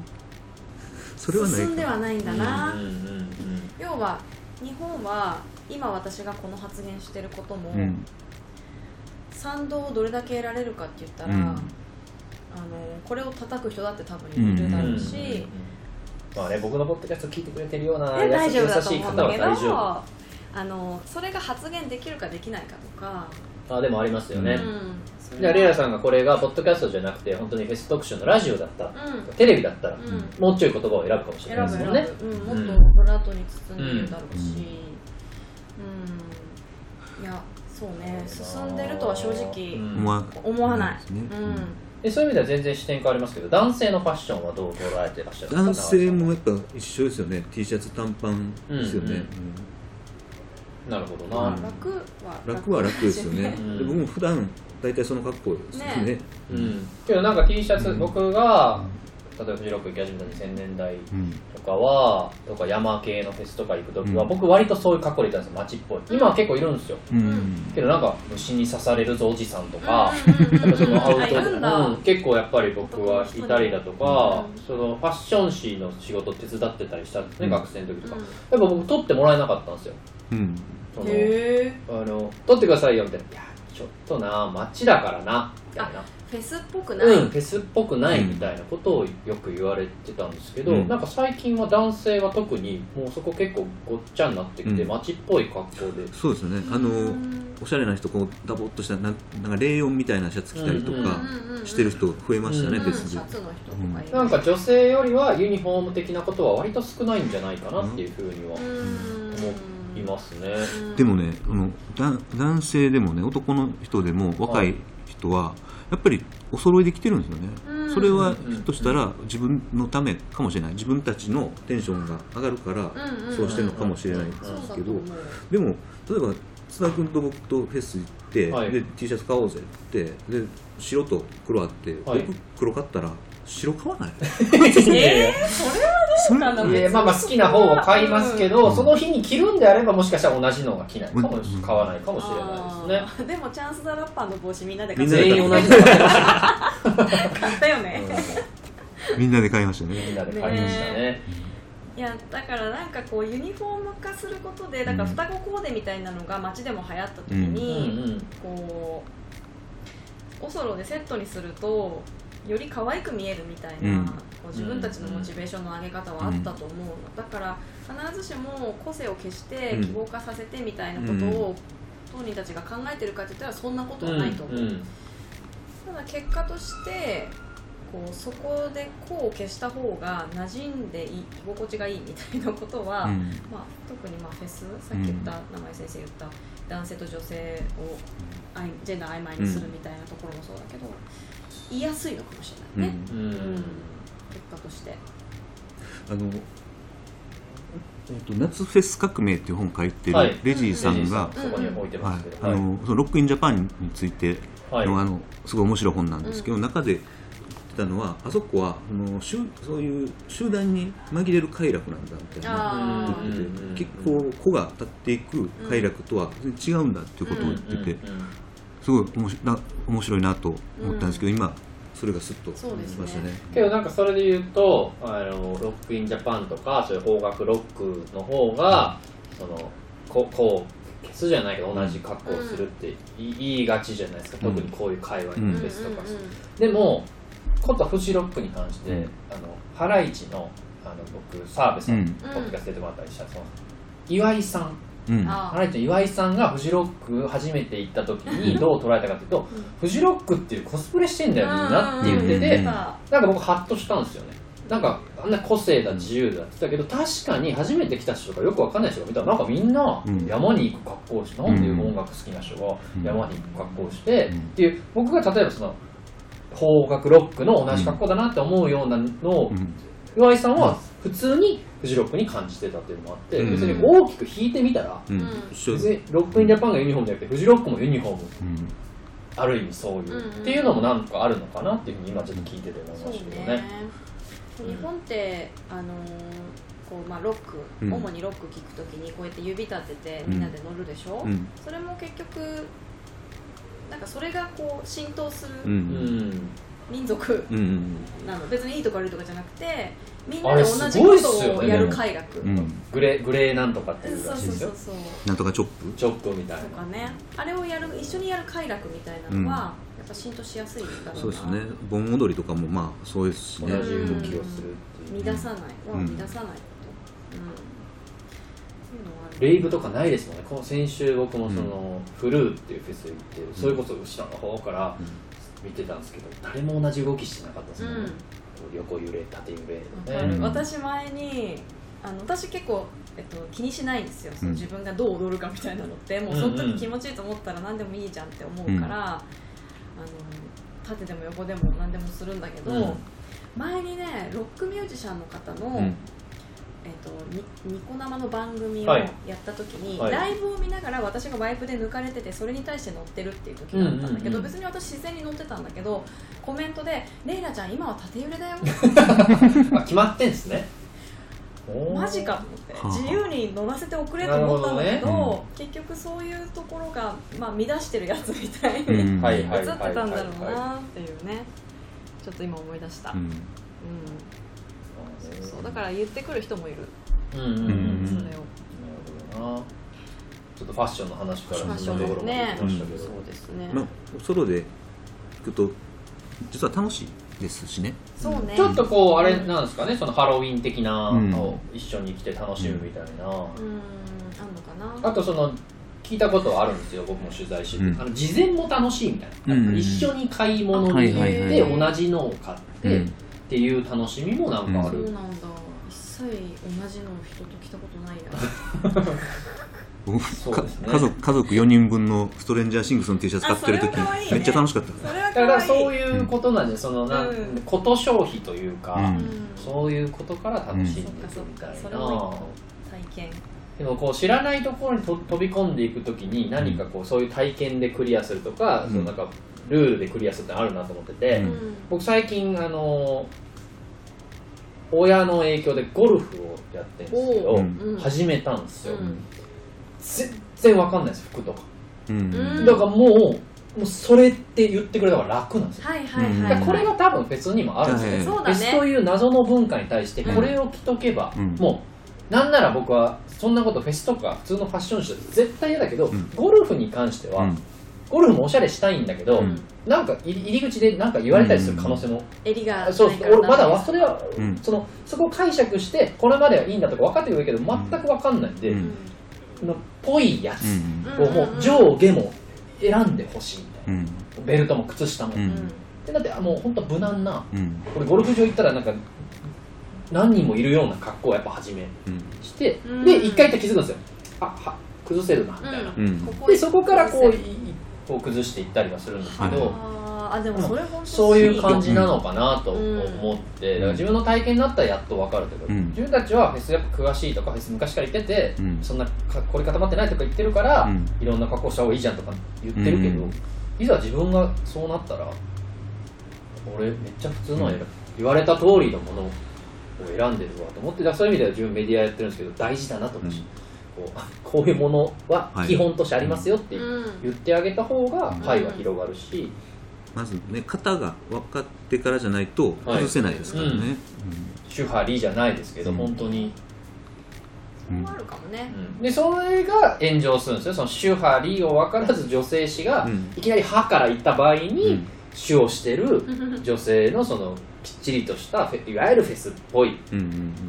[SPEAKER 2] それはないか。
[SPEAKER 3] 進んではないんだな、
[SPEAKER 1] うんうんうん。
[SPEAKER 3] 要は日本は今私がこの発言してることも、
[SPEAKER 2] うん
[SPEAKER 3] 賛同をどれだけ得られるかって言ったら、
[SPEAKER 2] うん。
[SPEAKER 3] あのこれを叩く人だって多分いるだろうし、
[SPEAKER 1] うん。うん。うんまあね僕のポッドキャスト聞いてくれてるような
[SPEAKER 3] え大丈夫
[SPEAKER 1] 優
[SPEAKER 3] だと
[SPEAKER 1] しい方は
[SPEAKER 3] 思うんだけど
[SPEAKER 1] 大丈夫。
[SPEAKER 3] あのそれが発言できるかできないかとか、
[SPEAKER 1] あでもありますよね、
[SPEAKER 3] うん。それ
[SPEAKER 1] じゃあレイラさんがこれがポッドキャストじゃなくて本当にフェス特集のラジオだったら、
[SPEAKER 3] うん。
[SPEAKER 1] テレビだったら、
[SPEAKER 3] うん。
[SPEAKER 1] もうちょい言葉を選ぶかもしれないですもんね
[SPEAKER 3] ぶ、うん、
[SPEAKER 1] うん。
[SPEAKER 3] もっとブラートに包んでるだろうし、うん。いやそうね。進んでるとは正直
[SPEAKER 1] うん
[SPEAKER 2] 思わ
[SPEAKER 3] ない、
[SPEAKER 2] ですね。
[SPEAKER 3] うん。
[SPEAKER 1] でそういう意味では全然視点変わりますけど男性のファッションはどう捉えてらっしゃるんですか？
[SPEAKER 2] 男性もやっぱ一緒ですよね。T シャツ短パンですよね、
[SPEAKER 1] うんうん。
[SPEAKER 2] うん。
[SPEAKER 1] なるほどな、
[SPEAKER 2] うん。
[SPEAKER 3] 楽は
[SPEAKER 2] 楽。は楽ですよね、
[SPEAKER 1] うん。
[SPEAKER 2] で僕も普段大体その格好ですよね。
[SPEAKER 3] ね。
[SPEAKER 1] うん。けどなんか T シャツ、
[SPEAKER 2] うん。
[SPEAKER 1] 僕が例えばフジロック行き始めた2000年代
[SPEAKER 2] うん。
[SPEAKER 1] とかはとか山系のフェスとか行く時は、
[SPEAKER 2] うん。
[SPEAKER 1] 僕割とそういう格好で行ったんですよ街っぽい今は結構いるんですよ。
[SPEAKER 2] うん。
[SPEAKER 1] けどなんか虫に刺されるぞおじさんとか、そのアウトうん。結構やっぱり僕はいたりだとか、
[SPEAKER 3] うん。
[SPEAKER 1] そのファッション誌の仕事手伝ってたりしたんですね、
[SPEAKER 2] うん。
[SPEAKER 1] 学生の時とか、やっぱ僕撮ってもらえなかったんですよ。
[SPEAKER 2] うん。
[SPEAKER 1] そのあの撮ってくださいよみたいな。いやちょっとな街だからなみたいな
[SPEAKER 3] フェスっぽくない、
[SPEAKER 1] うん、フェスっぽくないみたいなことをよく言われてたんですけど、
[SPEAKER 2] うん。
[SPEAKER 1] なんか最近は男性は特にもうそこ結構ごっちゃになってきて、
[SPEAKER 2] うん。
[SPEAKER 1] 街っぽい格好で。
[SPEAKER 2] そうですよねあの
[SPEAKER 3] うん
[SPEAKER 2] おしゃれな人こうダボっとしたなんなんかレイヨンみたいなシャツ着たりと
[SPEAKER 1] うん
[SPEAKER 2] かしてる人増えましたね、
[SPEAKER 1] うん
[SPEAKER 2] フェスで。
[SPEAKER 3] シャツの人とかいる。
[SPEAKER 1] なんか女性よりはユニフォーム的なことは割と少ないんじゃないかなっていうふうには思いますね。
[SPEAKER 3] うん。
[SPEAKER 2] でもねあのだ男性でもね男の人でも若い人はやっぱりお揃いで着てるんですよね、
[SPEAKER 3] うん。
[SPEAKER 2] それはひょっとしたら自分のためかもしれない。自分たちのテンションが上がるからそうしてるのかもしれないんですけどでも例えば津田君と僕とフェス行って、
[SPEAKER 1] はい。
[SPEAKER 2] で T シャツ買おうぜってで白と黒あって、
[SPEAKER 1] はい。
[SPEAKER 2] 僕黒買ったら白買わない。
[SPEAKER 3] えー、それはどうかな。
[SPEAKER 1] まあまあ好きな方を買いますけど、
[SPEAKER 2] うん。
[SPEAKER 1] その日に着るんであればもしかしたら同じのが着ない。かもし、
[SPEAKER 2] うん。
[SPEAKER 1] 買わないかもしれないですね。
[SPEAKER 3] でもチャンス・ザ・ラッパーの帽子みんなで
[SPEAKER 2] みんなで
[SPEAKER 1] 全員同じの買いました。
[SPEAKER 3] 買ったよね、
[SPEAKER 2] みんなで買いました
[SPEAKER 1] み
[SPEAKER 2] ね
[SPEAKER 1] んなで買いましたね。
[SPEAKER 3] いやだからなんかこうユニフォーム化することでだから双子コーデみたいなのが街でも流行った時
[SPEAKER 1] うん。
[SPEAKER 3] に、
[SPEAKER 1] うん。
[SPEAKER 3] こうオソロでセットにするとより可愛く見えるみたいな、
[SPEAKER 2] うん。
[SPEAKER 3] 自分たちのモチベーションの上げ方はあったと思うの、だから必ずしも個性を消して
[SPEAKER 2] うん。
[SPEAKER 3] 希望化させてみたいなことを、当人たちが考えてるかって言ったらそんなことはないと思う、
[SPEAKER 1] うん。
[SPEAKER 3] ただ結果としてこうそこで個を消した方が馴染んでいい居心地がいいみたいなことは、
[SPEAKER 2] うん。
[SPEAKER 3] まあ、特にまあフェスさっき言った、名前先生言った男性と女性をあいジェンダー曖昧にするみたいなところもそうだけど、言いやすいのかもしれないね、
[SPEAKER 1] うん。
[SPEAKER 3] うん。結果として。
[SPEAKER 2] あの、えっと夏フェス革命っていう本書いてる
[SPEAKER 1] はい。
[SPEAKER 2] レジーさんが、
[SPEAKER 1] そこに置いて
[SPEAKER 2] はい
[SPEAKER 1] ますけど。
[SPEAKER 2] あのそのロックインジャパンについて
[SPEAKER 1] はい。
[SPEAKER 2] の,、あのすごい面白い本なんですけど、中で言ってたのはあそこはあの集そういう集団に紛れる快楽なんだみたいな。
[SPEAKER 3] あ
[SPEAKER 2] 言ってて、
[SPEAKER 1] うん。
[SPEAKER 2] 結構子が立っていく快楽とは全然違うんだっていうことを言ってて、すごい面白いな面白いなと思ったんですけど、今それがスッと
[SPEAKER 3] そうですね。
[SPEAKER 2] きましたね。
[SPEAKER 1] けどなんかそれで言うとあのロックインジャパンとかそういう邦楽ロックの方がそのここう消すじゃないけど同じ格好をするって言いがちじゃないですか、
[SPEAKER 2] うん。
[SPEAKER 1] 特にこういう界隈
[SPEAKER 2] うん。
[SPEAKER 1] のフェスとか、
[SPEAKER 3] うん。うん。うん。
[SPEAKER 1] でもことフジロックに関して、
[SPEAKER 2] うん。
[SPEAKER 1] あのハライチのあの僕澤部さん、
[SPEAKER 2] うん。
[SPEAKER 1] ポッドキャスト出てもらったりしたその岩井さん。
[SPEAKER 2] うん。
[SPEAKER 3] あ
[SPEAKER 1] ハライチの岩井さんがフジロック初めて行った時にどう捉えたかというと、フジロックっていうコスプレしてんだよみん。なって言ってて、
[SPEAKER 2] うん。
[SPEAKER 3] あ
[SPEAKER 1] なんか僕ハッとしたんですよね。なんかあんな個性だ自由だって言ってたけど確かに初めて来た人とかよくわかんない人が見たらなんかみんな
[SPEAKER 2] うん。
[SPEAKER 1] 山に行く格好をして、なん。で音楽好きな人が山に行く格好をして、っていう僕が例えばその邦楽ロックの同じ格好だなって思うようなのを、
[SPEAKER 2] うん。
[SPEAKER 1] 岩井さんは普通にフジロックに感じてたっていうのもあって、
[SPEAKER 2] うん。
[SPEAKER 1] 別に大きく引いてみたら別にロックインジャパンがユニフォームじゃなくてフジロックもユニフォーム。
[SPEAKER 2] うん。
[SPEAKER 1] ある意味そういう、っていうのもなんかあるのかなっていうふうに今ちょっと聞いてて思いましたけど
[SPEAKER 3] ね。
[SPEAKER 1] ね。
[SPEAKER 3] 日本ってあのーこうまあ、ロック、
[SPEAKER 2] うん
[SPEAKER 3] 主にロック聴くときにこうやって指立ててみんなで乗るでしょ、
[SPEAKER 2] うん。
[SPEAKER 3] それも結局なんかそれがこう浸透す
[SPEAKER 2] う
[SPEAKER 3] る
[SPEAKER 1] うん。ん
[SPEAKER 3] 民族
[SPEAKER 2] うん。うん。
[SPEAKER 3] なの、別にいいとか悪いとかじゃなくてみんなで同じことをやる快楽、
[SPEAKER 2] うん。
[SPEAKER 1] グレーグレーなんとかっていう
[SPEAKER 3] そう
[SPEAKER 1] らしいですよ
[SPEAKER 3] そう。そうそう
[SPEAKER 2] なんとかチョップ？
[SPEAKER 1] チョップみたいな。
[SPEAKER 3] とかね。あれをやる一緒にやる快楽みたいなのは、やっぱ浸透しやすいんだろうな。
[SPEAKER 2] そうですね。盆踊りとかもまあそうですし
[SPEAKER 1] 同
[SPEAKER 2] ね
[SPEAKER 1] じ動きをする
[SPEAKER 3] 乱さない。は
[SPEAKER 2] うん。
[SPEAKER 3] 乱さないこと、うん
[SPEAKER 1] レイブとかないですもんね。この先週僕もその、フルーっていうフェス行ってそれこそ後ろの方から見てたんですけど誰も同じ動きしてなかったですね、横揺れ縦揺れね、
[SPEAKER 2] うん。
[SPEAKER 3] 私前にあの私結構、えっと、気にしないんですよ。その
[SPEAKER 2] うん
[SPEAKER 3] 自分がどう踊るかみたいなのって、もうその時気持ちいいと思ったら何でもいいじゃんって思うから、あの縦でも横でも何でもするんだけど、
[SPEAKER 1] うん。
[SPEAKER 3] 前にねロックミュージシャンの方の、
[SPEAKER 2] うん
[SPEAKER 3] えっとニニコ生の番組を
[SPEAKER 1] はい。
[SPEAKER 3] やった時に、
[SPEAKER 1] はい。
[SPEAKER 3] ライブを見ながら私がワイプで抜かれててそれに対して乗ってるっていう時があったんだけど、
[SPEAKER 1] うんうんうん。
[SPEAKER 3] 別に私自然に乗ってたんだけどコメントで「レイラちゃん今は縦揺れだよ」
[SPEAKER 1] あ決まってんですね。
[SPEAKER 3] マジかと思って
[SPEAKER 2] はあ。
[SPEAKER 3] 自由に乗らせておくれと思ったんだけど
[SPEAKER 2] ね。
[SPEAKER 3] 結局そういうところが、まあ、乱してるやつみたいに、
[SPEAKER 2] う
[SPEAKER 3] 映
[SPEAKER 2] ん。
[SPEAKER 1] はいはい
[SPEAKER 3] ってたんだろうなっていうね。ちょっと今思い出した、うん。
[SPEAKER 2] うん
[SPEAKER 3] そうそうだから言ってくる人もいる、
[SPEAKER 1] うんうんうん
[SPEAKER 3] それを。
[SPEAKER 1] なるほどなちょっとファッションの話から
[SPEAKER 3] ファッション
[SPEAKER 1] のところまで
[SPEAKER 3] ね
[SPEAKER 1] 来ましたけど、
[SPEAKER 3] そうですね、
[SPEAKER 2] まあソロで弾くと実は楽しいですしね。
[SPEAKER 3] そうね。
[SPEAKER 1] ちょっとこうあれなんですかね。そのハロウィン的な
[SPEAKER 2] うん
[SPEAKER 1] のを一緒に来て楽しむみたいな、
[SPEAKER 3] うん。あんのかな。
[SPEAKER 1] あとその聞いたことはあるんですよ。僕も取材してて、
[SPEAKER 2] うん。
[SPEAKER 1] あの事前も楽しいみたいな、
[SPEAKER 2] うんうん
[SPEAKER 1] 一緒に買い物に行っ
[SPEAKER 2] はいはい
[SPEAKER 1] て
[SPEAKER 3] はい。
[SPEAKER 1] 同じのを買って、
[SPEAKER 2] うん
[SPEAKER 1] っていう楽しみもなんかある、
[SPEAKER 3] そうなんだ。一切同じの人と来たことないな。
[SPEAKER 1] そうですね。
[SPEAKER 2] 家族家族4人分のストレンジャーシングスの T シャツ買ってる時
[SPEAKER 3] あそれは可愛いね。
[SPEAKER 2] めっちゃ楽しかった。
[SPEAKER 3] それは
[SPEAKER 1] だからそう
[SPEAKER 3] う、
[SPEAKER 1] いうことなんでそのな、
[SPEAKER 3] うん。
[SPEAKER 1] こと消費というか、
[SPEAKER 2] うん。
[SPEAKER 3] うん、
[SPEAKER 1] そういうことから楽しんでいく
[SPEAKER 3] そっかそっ
[SPEAKER 1] みたいな、
[SPEAKER 3] か。それも一個体験。
[SPEAKER 1] でもこう知らないところにと飛び込んでいくときに何かこうそういう体験でクリアするとか、
[SPEAKER 2] うん。
[SPEAKER 1] そのなんかルールでクリアするってあるなと思ってて、
[SPEAKER 2] うん。
[SPEAKER 3] うん
[SPEAKER 1] 僕最近あの親の影響でゴルフをやってるんですけど、始めたんですよ、
[SPEAKER 3] うん。
[SPEAKER 1] 全然わかんないです服とか、だからもうもうそれって言ってくれたから楽なんですよ、
[SPEAKER 3] はいはい
[SPEAKER 2] うん
[SPEAKER 3] はい
[SPEAKER 1] これが多分フェスにもあるんですよ、
[SPEAKER 2] はい
[SPEAKER 3] そうだ
[SPEAKER 1] フェスと
[SPEAKER 3] ね
[SPEAKER 1] いう謎の文化に対して
[SPEAKER 3] うん。
[SPEAKER 1] これを着とけば、
[SPEAKER 2] うん。
[SPEAKER 1] もうなんなら僕はそんなことフェスとか普通のファッションショーで絶対嫌だけど、
[SPEAKER 2] うん。
[SPEAKER 1] ゴルフに関しては、
[SPEAKER 2] うん
[SPEAKER 1] ゴルフもおしゃれしたいんだけど、
[SPEAKER 2] うん。
[SPEAKER 1] なんか入り口でなんか言われたりする可能性も、
[SPEAKER 3] 襟が
[SPEAKER 1] そう
[SPEAKER 3] ないから
[SPEAKER 1] 俺まだはそれは、
[SPEAKER 2] うん。
[SPEAKER 1] そのそこを解釈してこれまではいいんだとか分かってくるけど全く分かんないんで、
[SPEAKER 2] うん。
[SPEAKER 1] のぽいやつ
[SPEAKER 2] うん。
[SPEAKER 1] をもう上下も選んでほしいみたいな、
[SPEAKER 2] うん。
[SPEAKER 1] ベルトも靴下も、
[SPEAKER 2] うん。
[SPEAKER 1] でだってあもう本当無難な
[SPEAKER 2] うん。
[SPEAKER 1] 俺ゴルフ場行ったらなんか何人もいるような格好をやっぱ始め
[SPEAKER 2] うん。
[SPEAKER 1] して、
[SPEAKER 3] うん。
[SPEAKER 1] で一回行って気づくんですよ。あは崩せるなみたいな、でそこからこう
[SPEAKER 3] い
[SPEAKER 1] いこう崩していったりはするんですけど、
[SPEAKER 2] はい。
[SPEAKER 3] あでもそれ本当
[SPEAKER 1] そういう感じなのかなと
[SPEAKER 3] うん
[SPEAKER 1] 思って、だから自分の体験だったらやっと分かるけど、
[SPEAKER 2] うん。
[SPEAKER 1] 自分たちはフェスやっぱ詳しいとかフェス昔から言ってて、
[SPEAKER 2] うん。
[SPEAKER 1] そんなかこれ固まってないとか言ってるから、
[SPEAKER 2] うん。
[SPEAKER 1] いろんな格好した方がいいじゃんとか言ってるけど、
[SPEAKER 2] うん。
[SPEAKER 1] いざ自分がそうなったら俺めっちゃ普通の言われた通りのものを選んでるわと思ってだそういう意味では自分メディアやってるんですけど大事だなと思うし、こうこういうものは基本としてありますよって
[SPEAKER 3] うん。
[SPEAKER 1] 言ってあげた方が
[SPEAKER 2] うん。
[SPEAKER 1] パイは広がるし、
[SPEAKER 2] まずね型が分かってからじゃないと崩せないですからね。
[SPEAKER 1] 主派理じゃないですけど、
[SPEAKER 2] うん。
[SPEAKER 1] 本当に、
[SPEAKER 2] うんうん
[SPEAKER 3] あるかもね。
[SPEAKER 1] でそれが炎上するんですよ。その主派理を分からず女性誌が
[SPEAKER 2] うん。
[SPEAKER 1] いきなり派から言った場合
[SPEAKER 2] う
[SPEAKER 1] に
[SPEAKER 2] ん
[SPEAKER 1] 主をしてる女性のそのきっちりとしたフェいわゆるフェスっぽい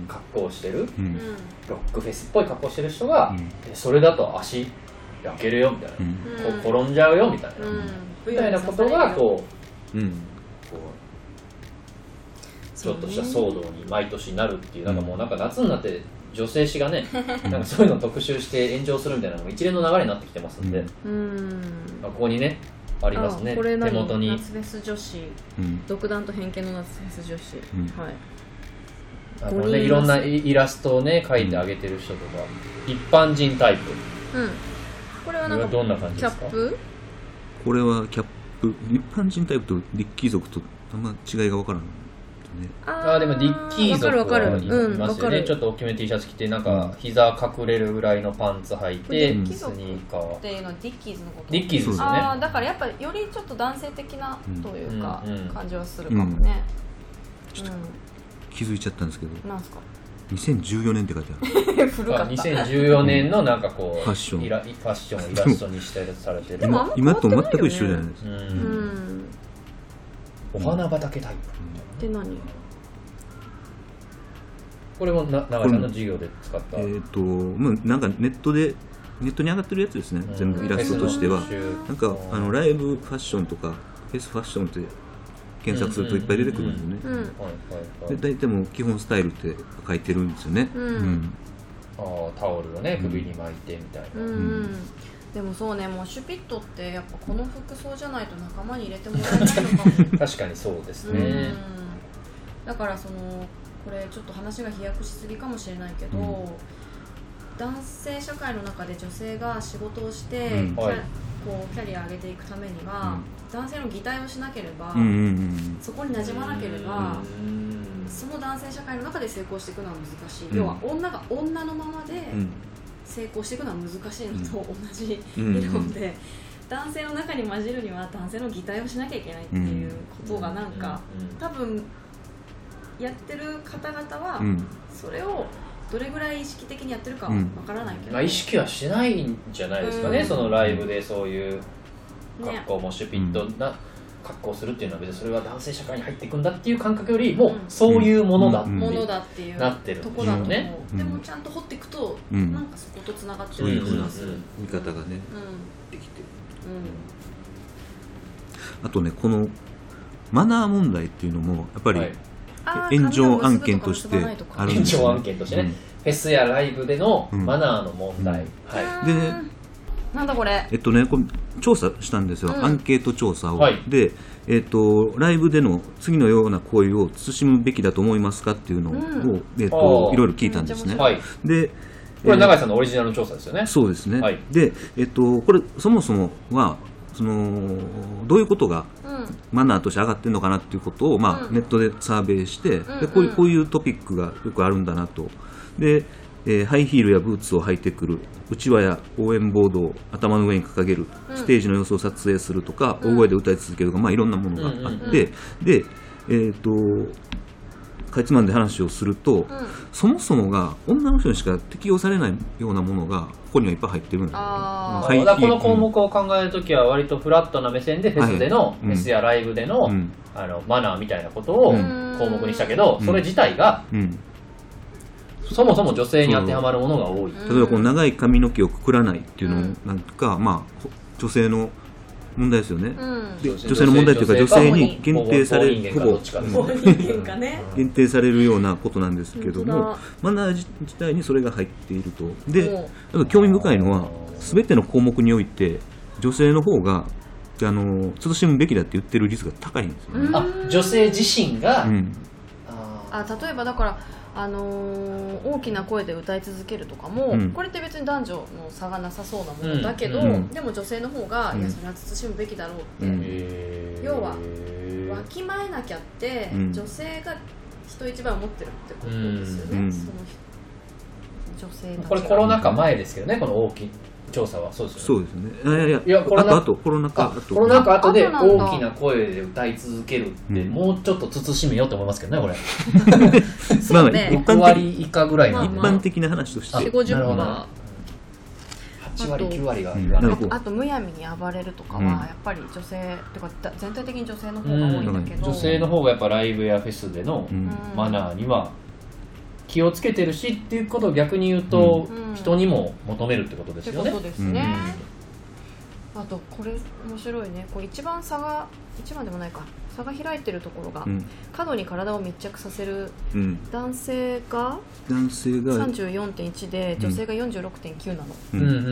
[SPEAKER 1] 格好をしてる。
[SPEAKER 2] うん。
[SPEAKER 3] うん
[SPEAKER 1] ロックフェスっぽい格好をしてる人が、
[SPEAKER 2] うん。
[SPEAKER 1] えそれだと足焼けるよみたいな、
[SPEAKER 2] うん。
[SPEAKER 1] こう転んじゃうよみたいな、
[SPEAKER 3] うん。
[SPEAKER 1] みたいなことがこう
[SPEAKER 2] うん。
[SPEAKER 1] こうちょっとした騒動に毎年なるっていうなんかもうなんか夏になって女性誌がね なんかそういうの特集して炎上するみたいなのも一連の流れになってきてますんで、ここにねありますね。
[SPEAKER 3] あこれ何
[SPEAKER 1] 手元に。
[SPEAKER 3] 夏フェス女子。
[SPEAKER 2] うん。
[SPEAKER 3] 独断と偏見の夏フェス女子、
[SPEAKER 2] うん。
[SPEAKER 3] はい。
[SPEAKER 1] あの
[SPEAKER 3] 五人います
[SPEAKER 1] ねいろんなイイラストをね描いてあげてる人とか、一般人タイプ。
[SPEAKER 3] うん。これはなんか
[SPEAKER 1] どんな感じ
[SPEAKER 3] キ
[SPEAKER 1] ですか？
[SPEAKER 3] ャップ？
[SPEAKER 2] これはキャップ。一般人タイプとリッキー族とあんま違いが分からんね。
[SPEAKER 1] あー。でもディッキー族
[SPEAKER 3] わかるわかる。
[SPEAKER 1] はい
[SPEAKER 3] うん
[SPEAKER 1] ますよね、ちょっと大きめの T シャツ着てなんか膝隠れるぐらいのパンツ履いて、
[SPEAKER 2] うん
[SPEAKER 1] スニーカー。
[SPEAKER 3] っていうのは Dickiesのこと？
[SPEAKER 1] Dickiesですよね。
[SPEAKER 3] ああだからやっぱよりちょっと男性的なというか
[SPEAKER 1] うんうん。
[SPEAKER 3] 感じはするかもね。
[SPEAKER 2] ちょっと気づいちゃったんですけど。
[SPEAKER 3] うんなんすか
[SPEAKER 2] ？2014年って書いてある。
[SPEAKER 3] 古かった。
[SPEAKER 1] 2014年のなんかこう
[SPEAKER 2] ファッション
[SPEAKER 1] イラファッションをイラストにしたやつされてる。
[SPEAKER 2] 今今と全く一緒じゃないですか。
[SPEAKER 1] う
[SPEAKER 3] うんん
[SPEAKER 1] お花畑タイプ。
[SPEAKER 3] で何？
[SPEAKER 1] これもな長井さんの授業で使った、
[SPEAKER 2] えっ、とまあなんかネットでネットに上がってるやつですね、全部イラストとしては。なんかあのライブファッションとかフェスファッションって検索するといっぱい出てくるんですよね、で大体もう基本スタイルって書いてるんですよね、
[SPEAKER 3] うん。
[SPEAKER 1] あータオルをね首に巻いてみたいな、
[SPEAKER 3] うんでもそうねもうシュピットってやっぱこの服装じゃないと仲間に入れてもらえないのかも。
[SPEAKER 1] 確かにそうです
[SPEAKER 3] うん。
[SPEAKER 1] ね、
[SPEAKER 3] だからそのこれちょっと話が飛躍しすぎかもしれないけど、
[SPEAKER 2] うん。
[SPEAKER 3] 男性社会の中で女性が仕事をして、
[SPEAKER 2] うん。
[SPEAKER 3] キャ
[SPEAKER 1] はい。
[SPEAKER 3] こうキャリア上げていくためには、男性の擬態をしなければ、
[SPEAKER 2] うんうんうん
[SPEAKER 3] そこに馴染まなければ、
[SPEAKER 1] うん。
[SPEAKER 3] その男性社会の中で成功していくのは難しい、
[SPEAKER 2] うん。
[SPEAKER 3] 要は女が女のままで
[SPEAKER 2] うん
[SPEAKER 3] 成功していくのは難しいのと同じ
[SPEAKER 2] うん
[SPEAKER 3] 理論で、男性の中に混じるには男性の擬態をしなきゃいけないっていうことがなんか、多分やってる方々は
[SPEAKER 2] うん。
[SPEAKER 3] それをどれぐらい意識的にやってるかわからないけど、
[SPEAKER 1] まあ、意識はしないんじゃないですかね、
[SPEAKER 3] うん。
[SPEAKER 1] そのライブでそういう格
[SPEAKER 3] ね
[SPEAKER 1] 好もシュピットな格好をするっていうのは別にそれは男性社会に入っていくんだっていう感覚よりも
[SPEAKER 3] うん。
[SPEAKER 1] そういうものだっていう、
[SPEAKER 3] ものだっていう
[SPEAKER 1] なってる。
[SPEAKER 3] とこだと思う、
[SPEAKER 1] ね
[SPEAKER 2] うん。
[SPEAKER 3] でもちゃんと掘っていくと、
[SPEAKER 2] うん。
[SPEAKER 3] なんかそことつながってる気がする、うん。
[SPEAKER 2] 見方がね
[SPEAKER 3] うん。
[SPEAKER 2] できてあとねこのマナー問題っていうのもやっぱり炎上案件としてあるんですよ
[SPEAKER 1] 延長案件としてね、フェスやライブでの
[SPEAKER 2] うん。
[SPEAKER 1] マナーの問題、
[SPEAKER 2] うん。
[SPEAKER 1] は
[SPEAKER 2] でね
[SPEAKER 3] あーなんだこれ？
[SPEAKER 2] えっとね、これ調査したんですよ、
[SPEAKER 3] うん。
[SPEAKER 2] アンケート調査を、
[SPEAKER 1] はい。
[SPEAKER 2] で、えっと、ライブでの次のような行為を慎むべきだと思いますかっていうのを、
[SPEAKER 3] うん。
[SPEAKER 2] えっ
[SPEAKER 1] あ
[SPEAKER 2] と、
[SPEAKER 1] ー。
[SPEAKER 2] いろいろ聞いたんですね。
[SPEAKER 1] い、。はい、
[SPEAKER 2] で、
[SPEAKER 1] これ永井さんのオリジナル調査ですよね。
[SPEAKER 2] そうですね、
[SPEAKER 1] はい。
[SPEAKER 2] で、えっと、これそもそもはそのどういうことが
[SPEAKER 3] うん。
[SPEAKER 2] マナーとして上がってるのかなっていうことを、まあ
[SPEAKER 3] うん。
[SPEAKER 2] ネットでサーベイして、
[SPEAKER 3] ん。
[SPEAKER 2] でこういうこういうトピックがよくあるんだなと。で、えーハイヒールやブーツを履いてくるうちわや応援ボードを頭の上に掲げる、
[SPEAKER 3] うん。
[SPEAKER 2] ステージの様子を撮影するとか、
[SPEAKER 3] うん。
[SPEAKER 2] 大声で歌い続けるとか、まあ、いろんなものがあって、で、えー、とかいつまんで話をすると、
[SPEAKER 3] うん。
[SPEAKER 2] そもそもが女の人にしか適用されないようなものがここにはいっぱい入ってるん
[SPEAKER 1] だからこの項目を考えるときは割とフラットな目線でフェスでの、
[SPEAKER 2] はい。
[SPEAKER 1] フェスやライブでの,、
[SPEAKER 2] うん。
[SPEAKER 1] あのマナーみたいなことを
[SPEAKER 2] うん。
[SPEAKER 1] 項目にしたけど、
[SPEAKER 2] うん
[SPEAKER 1] それ自体が
[SPEAKER 2] うん
[SPEAKER 1] そもそも女性に当てはまるものが多い、
[SPEAKER 3] うん。
[SPEAKER 2] 例えばこの長い髪の毛をくくらないっていうのなんか、まあほ女性の問題ですよね、
[SPEAKER 3] うん。
[SPEAKER 2] で女性の問題というか女性に限定されるほぼ。
[SPEAKER 1] ね。
[SPEAKER 2] 限定されるようなことなんですけど
[SPEAKER 3] 本
[SPEAKER 2] もマナー自自体にそれが入っていると。で興味深いのは全ての項目において女性の方があの慎むべきだって言ってる率が高いんですよね、
[SPEAKER 1] あ女性自身が、
[SPEAKER 2] うん。
[SPEAKER 1] あ
[SPEAKER 3] あ例えばだから、あのー大きな声で歌い続けるとかも、
[SPEAKER 2] うん。
[SPEAKER 3] これって別に男女の差がなさそうなものだけど、
[SPEAKER 2] うん。
[SPEAKER 3] でも女性の方が、
[SPEAKER 2] うん。
[SPEAKER 3] いやそれは慎むべきだろうって、要はわきまえなきゃって、
[SPEAKER 2] うん。
[SPEAKER 3] 女性が人一倍思ってるってことですよね、
[SPEAKER 2] うん。
[SPEAKER 3] その女性
[SPEAKER 1] これコロナ禍前ですけどねこの大きい調査はそうですよね。
[SPEAKER 2] そうですね。あいやいや
[SPEAKER 1] いやコロナ
[SPEAKER 2] あとあとコロナ禍。
[SPEAKER 1] あ
[SPEAKER 2] あと
[SPEAKER 1] コロナ禍後で
[SPEAKER 3] あ後なんだ。
[SPEAKER 1] 大きな声で歌い続けるって、
[SPEAKER 2] うん。
[SPEAKER 1] もうちょっと慎めよって思いますけどねこれ。
[SPEAKER 3] そうね。
[SPEAKER 2] 一般
[SPEAKER 1] 6割以下ぐらいの、
[SPEAKER 3] まあ。
[SPEAKER 2] 一般的な話として、
[SPEAKER 1] あ
[SPEAKER 3] 4 5 0
[SPEAKER 1] なるほど。
[SPEAKER 3] は
[SPEAKER 1] 8割
[SPEAKER 3] あと
[SPEAKER 1] 9割が
[SPEAKER 2] うん
[SPEAKER 1] 言わない。
[SPEAKER 2] なるほど
[SPEAKER 3] あとむやみに暴れるとかは、
[SPEAKER 2] うん。
[SPEAKER 3] やっぱり女性ってかだ全体的に女性の方が多いんだけど、
[SPEAKER 1] 女性の方がやっぱライブやフェスでの
[SPEAKER 2] うん。
[SPEAKER 1] マナーには気をつけてるしっていうことを逆に言うと、
[SPEAKER 3] うん。
[SPEAKER 1] 人にも求めるってことですよね。
[SPEAKER 3] ってことですね、あとこれ面白いね。こう一番差が一番でもないか。差が開いてるところが、
[SPEAKER 2] うん。
[SPEAKER 3] 角に体を密着させる
[SPEAKER 2] うん、
[SPEAKER 3] 男性が
[SPEAKER 2] 男性が、
[SPEAKER 3] 34.1で女性が46.9なの、
[SPEAKER 2] う
[SPEAKER 1] うんんうんうんうん。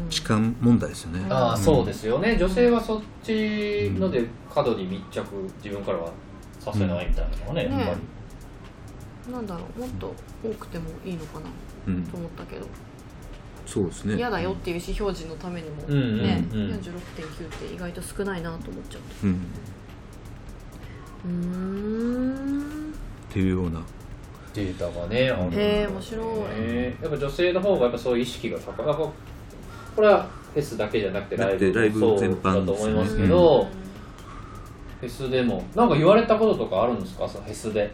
[SPEAKER 3] うん。
[SPEAKER 2] 痴漢問題ですよね、
[SPEAKER 3] うん
[SPEAKER 1] ああそうですよね。女性はそっちので過度に密着自分からはさせないみたいなのがね、
[SPEAKER 3] ね。
[SPEAKER 1] やっぱり
[SPEAKER 3] なんだろうもっと多くてもいいのかな
[SPEAKER 2] うん。
[SPEAKER 3] と思ったけど。
[SPEAKER 2] そうですね。
[SPEAKER 3] 嫌だよっていう意思表示のためにも、
[SPEAKER 1] うん。うん。
[SPEAKER 3] ね、
[SPEAKER 1] うん。
[SPEAKER 3] 46.9って意外と少ないなと思っちゃった
[SPEAKER 2] うん、っ
[SPEAKER 3] うーん。
[SPEAKER 2] ていうような
[SPEAKER 1] データがねあるんだ
[SPEAKER 3] へえ面白い。
[SPEAKER 1] ねやっぱ女性の方がやっぱそういう意識が高い。やっぱこれはフェスだけじゃなくてライブ
[SPEAKER 2] だってライブ全般
[SPEAKER 1] だと思いますけど、フェスでも。なんか言われたこととかあるんですか？そのフェスで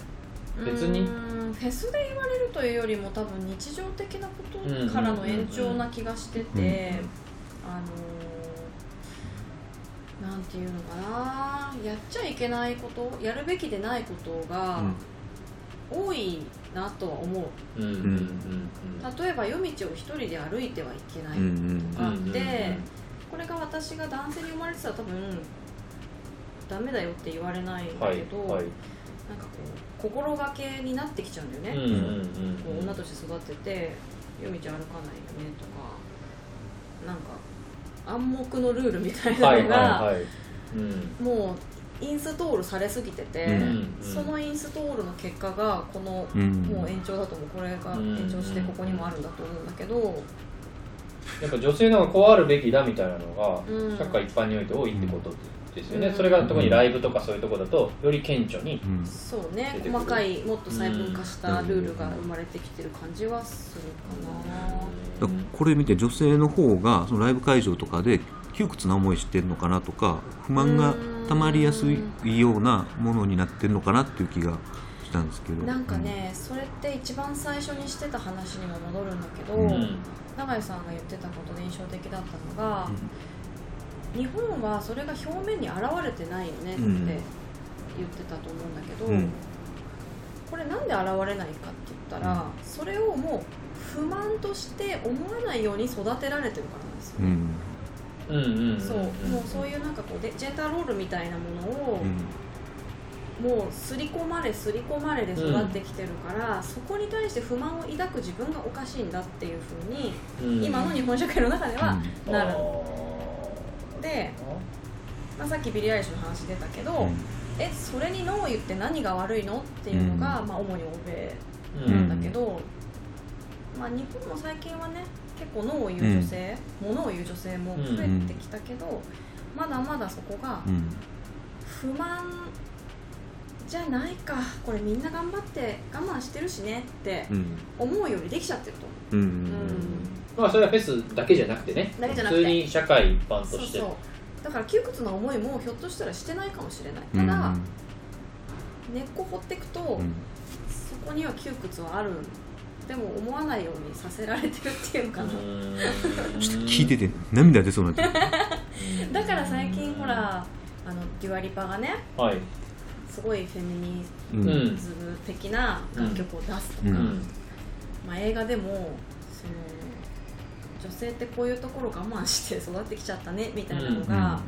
[SPEAKER 1] 別に。
[SPEAKER 3] フェスで言われるというよりも多分日常的なことからの延長な気がしてて、
[SPEAKER 2] うん。
[SPEAKER 3] あのーなんていうのかなやっちゃいけないことやるべきでないことが多いなとは思う。例えば夜道を一人で歩いてはいけない
[SPEAKER 2] うん。うん。
[SPEAKER 3] があって、これが私が男性に生まれてたら多分ダメだよって言われないんだ
[SPEAKER 1] はい。
[SPEAKER 3] けど、
[SPEAKER 1] はい
[SPEAKER 3] なんかこう心がけになってきちゃうんだよね、
[SPEAKER 1] うんうんうん
[SPEAKER 3] こう女として育てて夜道歩かないよねとかなんか暗黙のルールみたい
[SPEAKER 1] は
[SPEAKER 3] ないのが、
[SPEAKER 1] はいはいうん。
[SPEAKER 3] もうインストールされすぎてて、
[SPEAKER 2] うん
[SPEAKER 3] そのインストールの結果がこの、
[SPEAKER 2] うん。
[SPEAKER 3] もう延長だと思うこれが延長してここにもあるんだと思うんだけど、
[SPEAKER 1] やっぱ女性の方がこうあるべきだみたいなのが
[SPEAKER 3] うん。
[SPEAKER 1] 社会一般において多いってことですよね、
[SPEAKER 3] うん
[SPEAKER 1] それが特にライブとかそういうところだとより顕著に
[SPEAKER 2] うん。
[SPEAKER 3] そうね。細かいもっと細分化したルールが生まれてきてる感じはするかな、
[SPEAKER 2] だからこれ見て女性の方がそのライブ会場とかで窮屈な思いしてるのかなとか不満がたまりやすいようなものになってるのかなっていう気がしたんですけど。
[SPEAKER 3] なんかね、それって一番最初にしてた話にも戻るんだけど、
[SPEAKER 2] うん。
[SPEAKER 3] 永井さんが言ってたことで印象的だったのが、日本はそれが表面に現れてないよねって言ってたと思うんだけど、
[SPEAKER 2] うん。
[SPEAKER 3] これなんで現れないかって言ったら、それをもう不満として思わないように育てられてるからなんですよ。
[SPEAKER 2] う
[SPEAKER 3] ね。
[SPEAKER 2] ん
[SPEAKER 1] うんうん
[SPEAKER 3] そう。もうそういうなんかこうでジェンダーロールみたいなものを、
[SPEAKER 2] うん。
[SPEAKER 3] もう刷り込まれ刷り込まれで育ってきてるから、そこに対して不満を抱く自分がおかしいんだっていうふうに、
[SPEAKER 1] うん。
[SPEAKER 3] 今の日本社会の中ではなる、
[SPEAKER 1] あ
[SPEAKER 3] で、まあ、さっきビリー・アイリッシュの話出たけど、
[SPEAKER 2] うん。
[SPEAKER 3] えそれにノーを言って何が悪いのっていうのが、
[SPEAKER 2] うん。
[SPEAKER 3] まあ、主に欧米
[SPEAKER 1] ー
[SPEAKER 3] なんだけど、まあ、日本も最近はね結構脳を言う女性、物を言う女性も増えてきたけど、まだまだそこが
[SPEAKER 2] うん。
[SPEAKER 3] 不満じゃないかこれみんな頑張って我慢してるしねって
[SPEAKER 2] うん。
[SPEAKER 3] 思うよりできちゃってると思う。
[SPEAKER 2] うん
[SPEAKER 1] まあそれはフェスだけじゃなくてね。
[SPEAKER 3] だけじゃなくて。
[SPEAKER 1] 普通に社会一般として。
[SPEAKER 3] そうそう。だから窮屈な思いもひょっとしたらしてないかもしれない。ただ、根っこ掘っていくと、
[SPEAKER 2] うん。
[SPEAKER 3] そこには窮屈はあるでも思わないようにさせられてるっていうのかな、
[SPEAKER 2] ちょっと聞いてて涙出そうになって
[SPEAKER 3] だから最近ほらあのデュアリパがね
[SPEAKER 1] はい。
[SPEAKER 3] すごいフェミニズム的な楽曲を出すとか、
[SPEAKER 2] うん。
[SPEAKER 3] まあ、映画でもその女性ってこういうところ我慢して育ってきちゃったねみたいなのが、
[SPEAKER 2] うん。
[SPEAKER 3] ま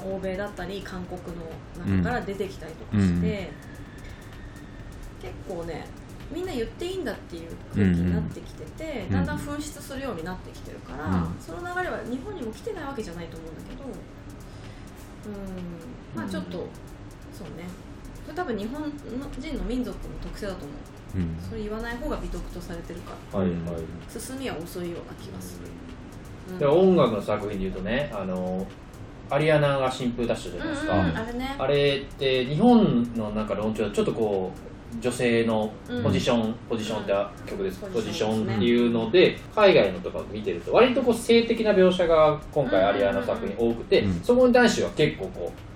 [SPEAKER 3] あ、欧米だったり韓国の中から出てきたりとかして、
[SPEAKER 2] うん。
[SPEAKER 3] 結構ねみんな言っていいんだっていう空気になってきてて、
[SPEAKER 2] うん。
[SPEAKER 3] だんだん噴出するようになってきてるから、
[SPEAKER 2] うん。
[SPEAKER 3] その流れは日本にも来てないわけじゃないと思うんだけどうん。まあちょっと、そうね。多分日本の人の民族の特性だと思う。
[SPEAKER 2] うん
[SPEAKER 3] それ言わない方が美徳とされてるか。ら
[SPEAKER 1] はいはい。
[SPEAKER 3] 進みは遅いような気がする、うん。
[SPEAKER 1] で音楽の作品でいうとねあのアリアナが新風出したじゃないですか、
[SPEAKER 3] うんうん、あれね。
[SPEAKER 1] あれって日本のなんか論調はちょっとこう女性のポジション、ポジションって曲です、
[SPEAKER 3] うん
[SPEAKER 1] ポジションっていうので海外のとか見てると割とこう性的な描写が今回アリアナの作品多くて、
[SPEAKER 2] うん。
[SPEAKER 1] そこに男子は結構こうさ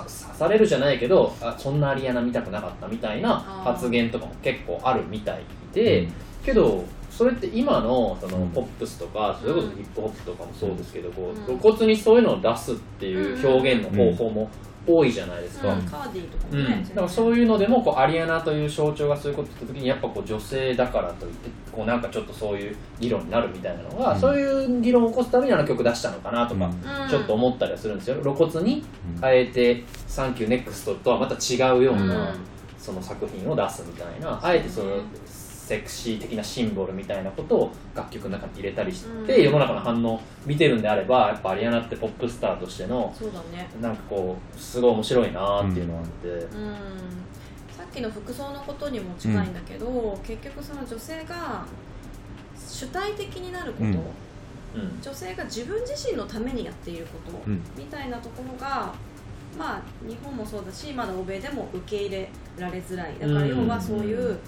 [SPEAKER 1] 刺されるじゃないけどあそんなアリアナ見たくなかったみたいな発言とかも結構あるみたいで、けどそれって今のその
[SPEAKER 2] うん。
[SPEAKER 1] ポップスとか、それこそヒップホップとかもそうですけど、こう
[SPEAKER 3] うん。
[SPEAKER 1] 露骨にそういうのを出すっていう表現の方法も多いじゃないですか。
[SPEAKER 3] うん。カーディとか
[SPEAKER 1] うん、だからそういうのでもこうアリアナという象徴がそういうこと言った時にやっぱこう女性だからといってこうなんかちょっとそういう議論になるみたいなのが、
[SPEAKER 2] うん。
[SPEAKER 1] そういう議論を起こすためにあの曲出したのかなとか、ちょっと思ったりはするんですよ。露骨に変えて「thank u, nextとはまた違うような、
[SPEAKER 3] うん。
[SPEAKER 1] その作品を出すみたいなあえてそのセクシー的なシンボルみたいなことを楽曲の中に入れたりして、
[SPEAKER 3] うん。
[SPEAKER 1] 世の中の反応を見てるんであればやっぱアリアナってポップスターとしての
[SPEAKER 3] そうだね。
[SPEAKER 1] なんかこうすごい面白いなっていうのがあって。
[SPEAKER 3] うん。さっきの服装のことにも近いんだけど、結局その女性が主体的になること、
[SPEAKER 2] うん。
[SPEAKER 1] うん。
[SPEAKER 3] 女性が自分自身のためにやっていること、
[SPEAKER 2] うん。
[SPEAKER 3] みたいなところがまあ日本もそうだしまだ欧米でも受け入れられづらい。だから要はそういう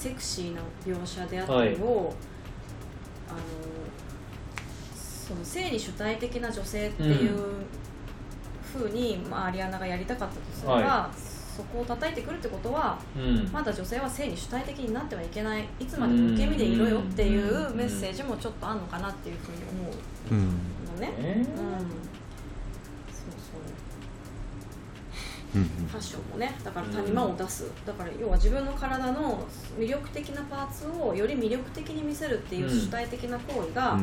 [SPEAKER 3] セクシーな描写であったりを、あのその性に主体的な女性っていうふうに、まあ、アリアナがやりたかったとすれば、
[SPEAKER 1] は
[SPEAKER 3] そこを叩いてくるってことは
[SPEAKER 1] うん。
[SPEAKER 3] まだ女性は性に主体的になってはいけない。いつまでも受け身でいろよっていうメッセージもちょっとあるのかなっていうふうに思う
[SPEAKER 2] うん
[SPEAKER 3] のね。
[SPEAKER 1] ね
[SPEAKER 3] うん、そうそう
[SPEAKER 2] うん。
[SPEAKER 3] ファッションもねだから谷間を出す、だから要は自分の体の魅力的なパーツをより魅力的に見せるっていう主体的な行為が、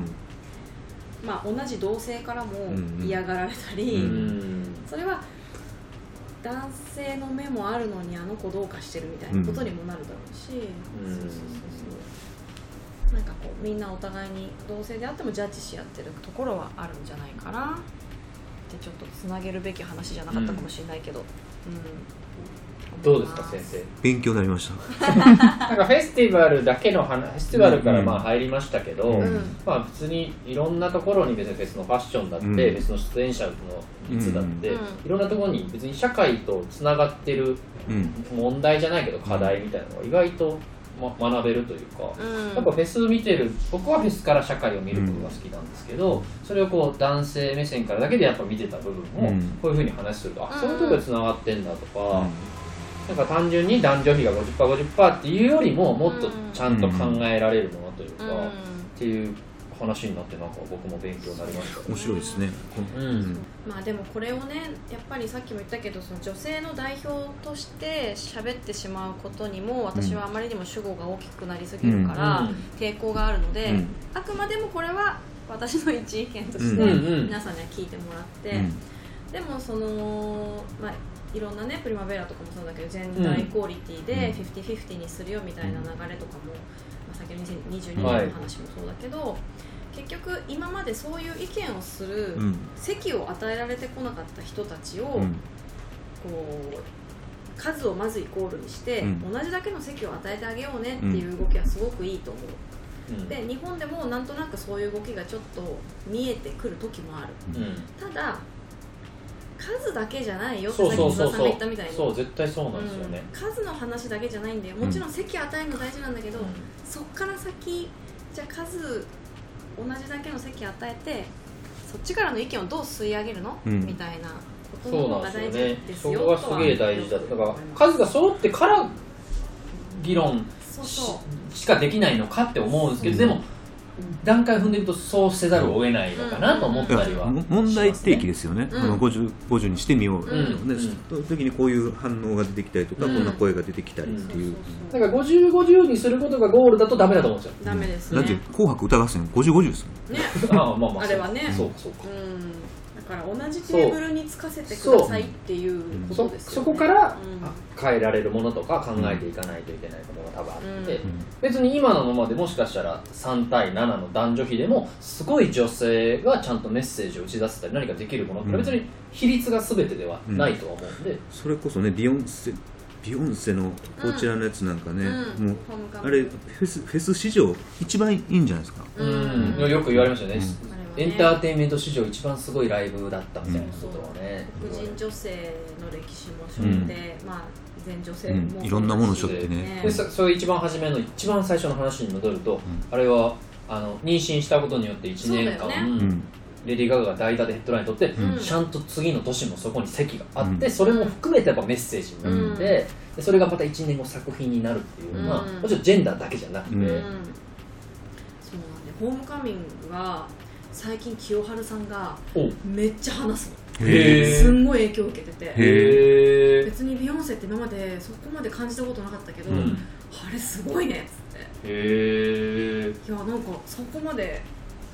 [SPEAKER 3] まあ、同じ同性からも
[SPEAKER 2] うん
[SPEAKER 3] 嫌がられたり、
[SPEAKER 2] う
[SPEAKER 1] うん。
[SPEAKER 3] それは男性の目もあるのにあの子どうかしてるみたいなことにもなるだろうし、
[SPEAKER 1] うん。
[SPEAKER 3] そうそうそうそう。なんかこうみんなお互いに同性であってもジャッジし合ってるところはあるんじゃないかなってちょっとつなげるべき話じゃなかったかもしれないけど、うん。
[SPEAKER 1] どうですか先生？
[SPEAKER 2] 勉強になりました。
[SPEAKER 1] なんかフェスティバルだけの話フェスティバルからまあ入りましたけど、
[SPEAKER 2] うん。
[SPEAKER 1] まあ普通にいろんなところに別にフェスのファッションだって、
[SPEAKER 2] うん。
[SPEAKER 1] フェスの出演者の率だって、
[SPEAKER 3] うん。
[SPEAKER 1] いろんなところに別に社会とつながってる
[SPEAKER 2] うん。
[SPEAKER 1] 問題じゃないけど課題みたいなのが意外と、ま、学べるというか、
[SPEAKER 3] うん。
[SPEAKER 1] やっぱフェス見てる僕はフェスから社会を見ることが好きなんですけど、それをこう男性目線からだけでやっぱ見てた部分を
[SPEAKER 2] うん。
[SPEAKER 1] こういうふうに話すると、あ
[SPEAKER 3] うん。
[SPEAKER 1] そういうところでつながってんだとか、なんか単純に男女比が 50%50% っていうよりももっとちゃんと考えられるものというか、
[SPEAKER 3] うん。
[SPEAKER 1] っていう話になってなんか僕も勉強になりました。ね。
[SPEAKER 2] 面白いですね。
[SPEAKER 1] うん。
[SPEAKER 3] まあでもこれをねやっぱりさっきも言ったけどその女性の代表として喋ってしまうことにも私はあまりにも主語が大きくなりすぎるから
[SPEAKER 1] うん。
[SPEAKER 3] 抵抗があるので、
[SPEAKER 2] うん。
[SPEAKER 3] あくまでもこれは私の一意見として皆さんには聞いてもらって、
[SPEAKER 2] うん。
[SPEAKER 3] でもそのまあいろんなねプリマベラとかもそうだけどジェンダーイコーリティで
[SPEAKER 2] うん。
[SPEAKER 3] 50-50にするよみたいな流れとかも、まあ、先ほど2022年の
[SPEAKER 1] はい。
[SPEAKER 3] 話もそうだけど、結局今までそういう意見をする
[SPEAKER 2] うん。
[SPEAKER 3] 席を与えられてこなかった人たちを、
[SPEAKER 2] うん。
[SPEAKER 3] こう数をまずイコールにして、
[SPEAKER 2] うん。
[SPEAKER 3] 同じだけの席を与えてあげようねっていう動きはすごくいいと思う、
[SPEAKER 1] うん。
[SPEAKER 3] で日本でもなんとなくそういう動きがちょっと見えてくる時もある。
[SPEAKER 1] うん。
[SPEAKER 3] ただ数だけじゃないよって
[SPEAKER 1] そう
[SPEAKER 3] さっき津田さんが言ったみたいに。
[SPEAKER 1] そう絶対そうなんですよね、
[SPEAKER 3] うん。数の話だけじゃないんだよもちろん席与えるの大事なんだけど、
[SPEAKER 1] うん。
[SPEAKER 3] そっから先じゃあ数同じだけの席与えてそっちからの意見をどう吸い上げるの、
[SPEAKER 2] うん。
[SPEAKER 3] みたいなことが大事
[SPEAKER 1] んですよね
[SPEAKER 3] ですよ
[SPEAKER 1] そこがすげえ大事だ。だから
[SPEAKER 3] 思います
[SPEAKER 1] 数が揃ってから議論し
[SPEAKER 3] そうそう。
[SPEAKER 1] しかできないのかって思うんですけど、
[SPEAKER 2] うん。
[SPEAKER 1] でも段階を踏んでいくとそうせざるを得ないのかなと思ったりは、
[SPEAKER 2] も問題提起ですよね、
[SPEAKER 3] うん
[SPEAKER 2] あの 50, 50にしてみよう、
[SPEAKER 3] うん。
[SPEAKER 2] ね。
[SPEAKER 1] うん。
[SPEAKER 2] その時にこういう反応が出てきたりとか、
[SPEAKER 3] うん。
[SPEAKER 2] こんな声が出てきたりっていう、
[SPEAKER 1] だから5050にすることがゴールだとダメだと思うんですよ
[SPEAKER 3] ダメです
[SPEAKER 2] だって
[SPEAKER 3] ね「
[SPEAKER 2] 紅白歌合戦」5050ですもん。
[SPEAKER 3] ね。
[SPEAKER 1] ああまあまあ。
[SPEAKER 3] あれはね。
[SPEAKER 1] そうかそうか。
[SPEAKER 3] うんだから同じテーブルにつかせてくださいっていうこ
[SPEAKER 1] そ
[SPEAKER 3] とですよね。
[SPEAKER 1] そこから、変えられるものとか考えていかないといけないことが多分あって、
[SPEAKER 3] うん。
[SPEAKER 1] 別に今のままでもしかしたら3対7の男女比でもすごい女性がちゃんとメッセージを打ち出せたり何かできるものって
[SPEAKER 2] うん。
[SPEAKER 1] 別に比率が全てではないとは思うんで、
[SPEAKER 2] それこそねビヨンセビヨンセのこちらのやつなんかね、
[SPEAKER 3] うん。
[SPEAKER 2] もうあれフェスフェス史上一番いいんじゃないですか、
[SPEAKER 3] うん。
[SPEAKER 1] うん。よく言われましたよね、
[SPEAKER 2] うん
[SPEAKER 1] エンターテインメント史上一番すごいライブだったみたいなことをね、
[SPEAKER 3] 黒人女性の歴史も背負って、まあ全女性も、
[SPEAKER 2] うんいろんなもの背負ってね。
[SPEAKER 1] でそそれ一番初めの一番最初の話に戻ると、あれはあの妊娠したことによって1年間、レディー・ガガが代打でヘッドライン取って、
[SPEAKER 3] うん。
[SPEAKER 1] ちゃんと次の年もそこに席があって、
[SPEAKER 2] うん。
[SPEAKER 1] それも含めてやっぱメッセージになって、でそれがまた1年後作品になるっていうのは、
[SPEAKER 3] うん。
[SPEAKER 1] もちろんジェンダーだけじゃなくて、
[SPEAKER 2] うん。
[SPEAKER 3] うんそうなんでホームカミングが最近清春さんが
[SPEAKER 1] お。
[SPEAKER 3] めっちゃ話すの。すんごい影響を受けてて。別にビヨンセって今までそこまで感じたことなかったけど、
[SPEAKER 2] うん。
[SPEAKER 3] あれすごいねっつって。
[SPEAKER 1] へ
[SPEAKER 3] いやなんかそこまで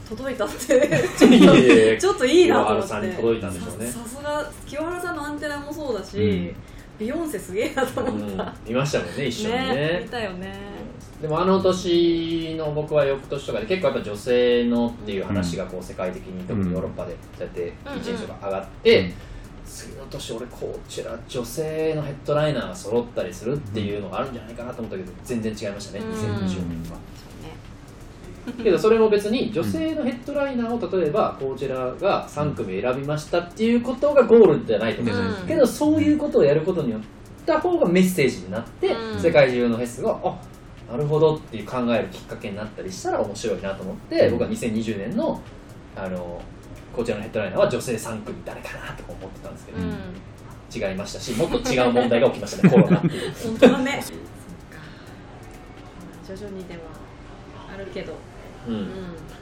[SPEAKER 3] 届いたって。
[SPEAKER 1] ーいやいやいや
[SPEAKER 3] ちょっといいなと思って。
[SPEAKER 1] 清原さんに届いたんでしょうね。
[SPEAKER 3] ささすが清原さんのアンテナもそうだし、
[SPEAKER 2] うん
[SPEAKER 3] ビヨンセすげえなと思
[SPEAKER 1] うん。
[SPEAKER 3] った、
[SPEAKER 1] 見ましたもんね一緒にね。
[SPEAKER 3] 見たよね。
[SPEAKER 1] でもあの年の僕は翌年とかで結構やっぱ女性のっていう話がこう世界的に特にヨーロッパでそうやって一日が上がって、次の年俺こちら女性のヘッドライナーが揃ったりするっていうのがあるんじゃないかなと思ったけど全然違いましたね
[SPEAKER 3] うん。
[SPEAKER 1] 2020年は。けど それも別に女性のヘッドライナーを例えばこちらが3組選びましたっていうことがゴールじゃないと思うん。ですよ
[SPEAKER 3] うん
[SPEAKER 1] けどそういうことをやることによった方がメッセージになって、
[SPEAKER 3] うん。
[SPEAKER 1] 世界中のフェスがあなるほどっていう考えるきっかけになったりしたら面白いなと思って、
[SPEAKER 2] うん。
[SPEAKER 1] 僕は2020年のあのこちらのヘッドライナーは女性3組誰かなとか思ってたんですけど、
[SPEAKER 3] うん。
[SPEAKER 1] 違いましたしもっと違う問題が起きましたね コロナっていう。
[SPEAKER 3] 本当だね。そっか。徐々にではあるけど
[SPEAKER 1] うん。
[SPEAKER 3] うん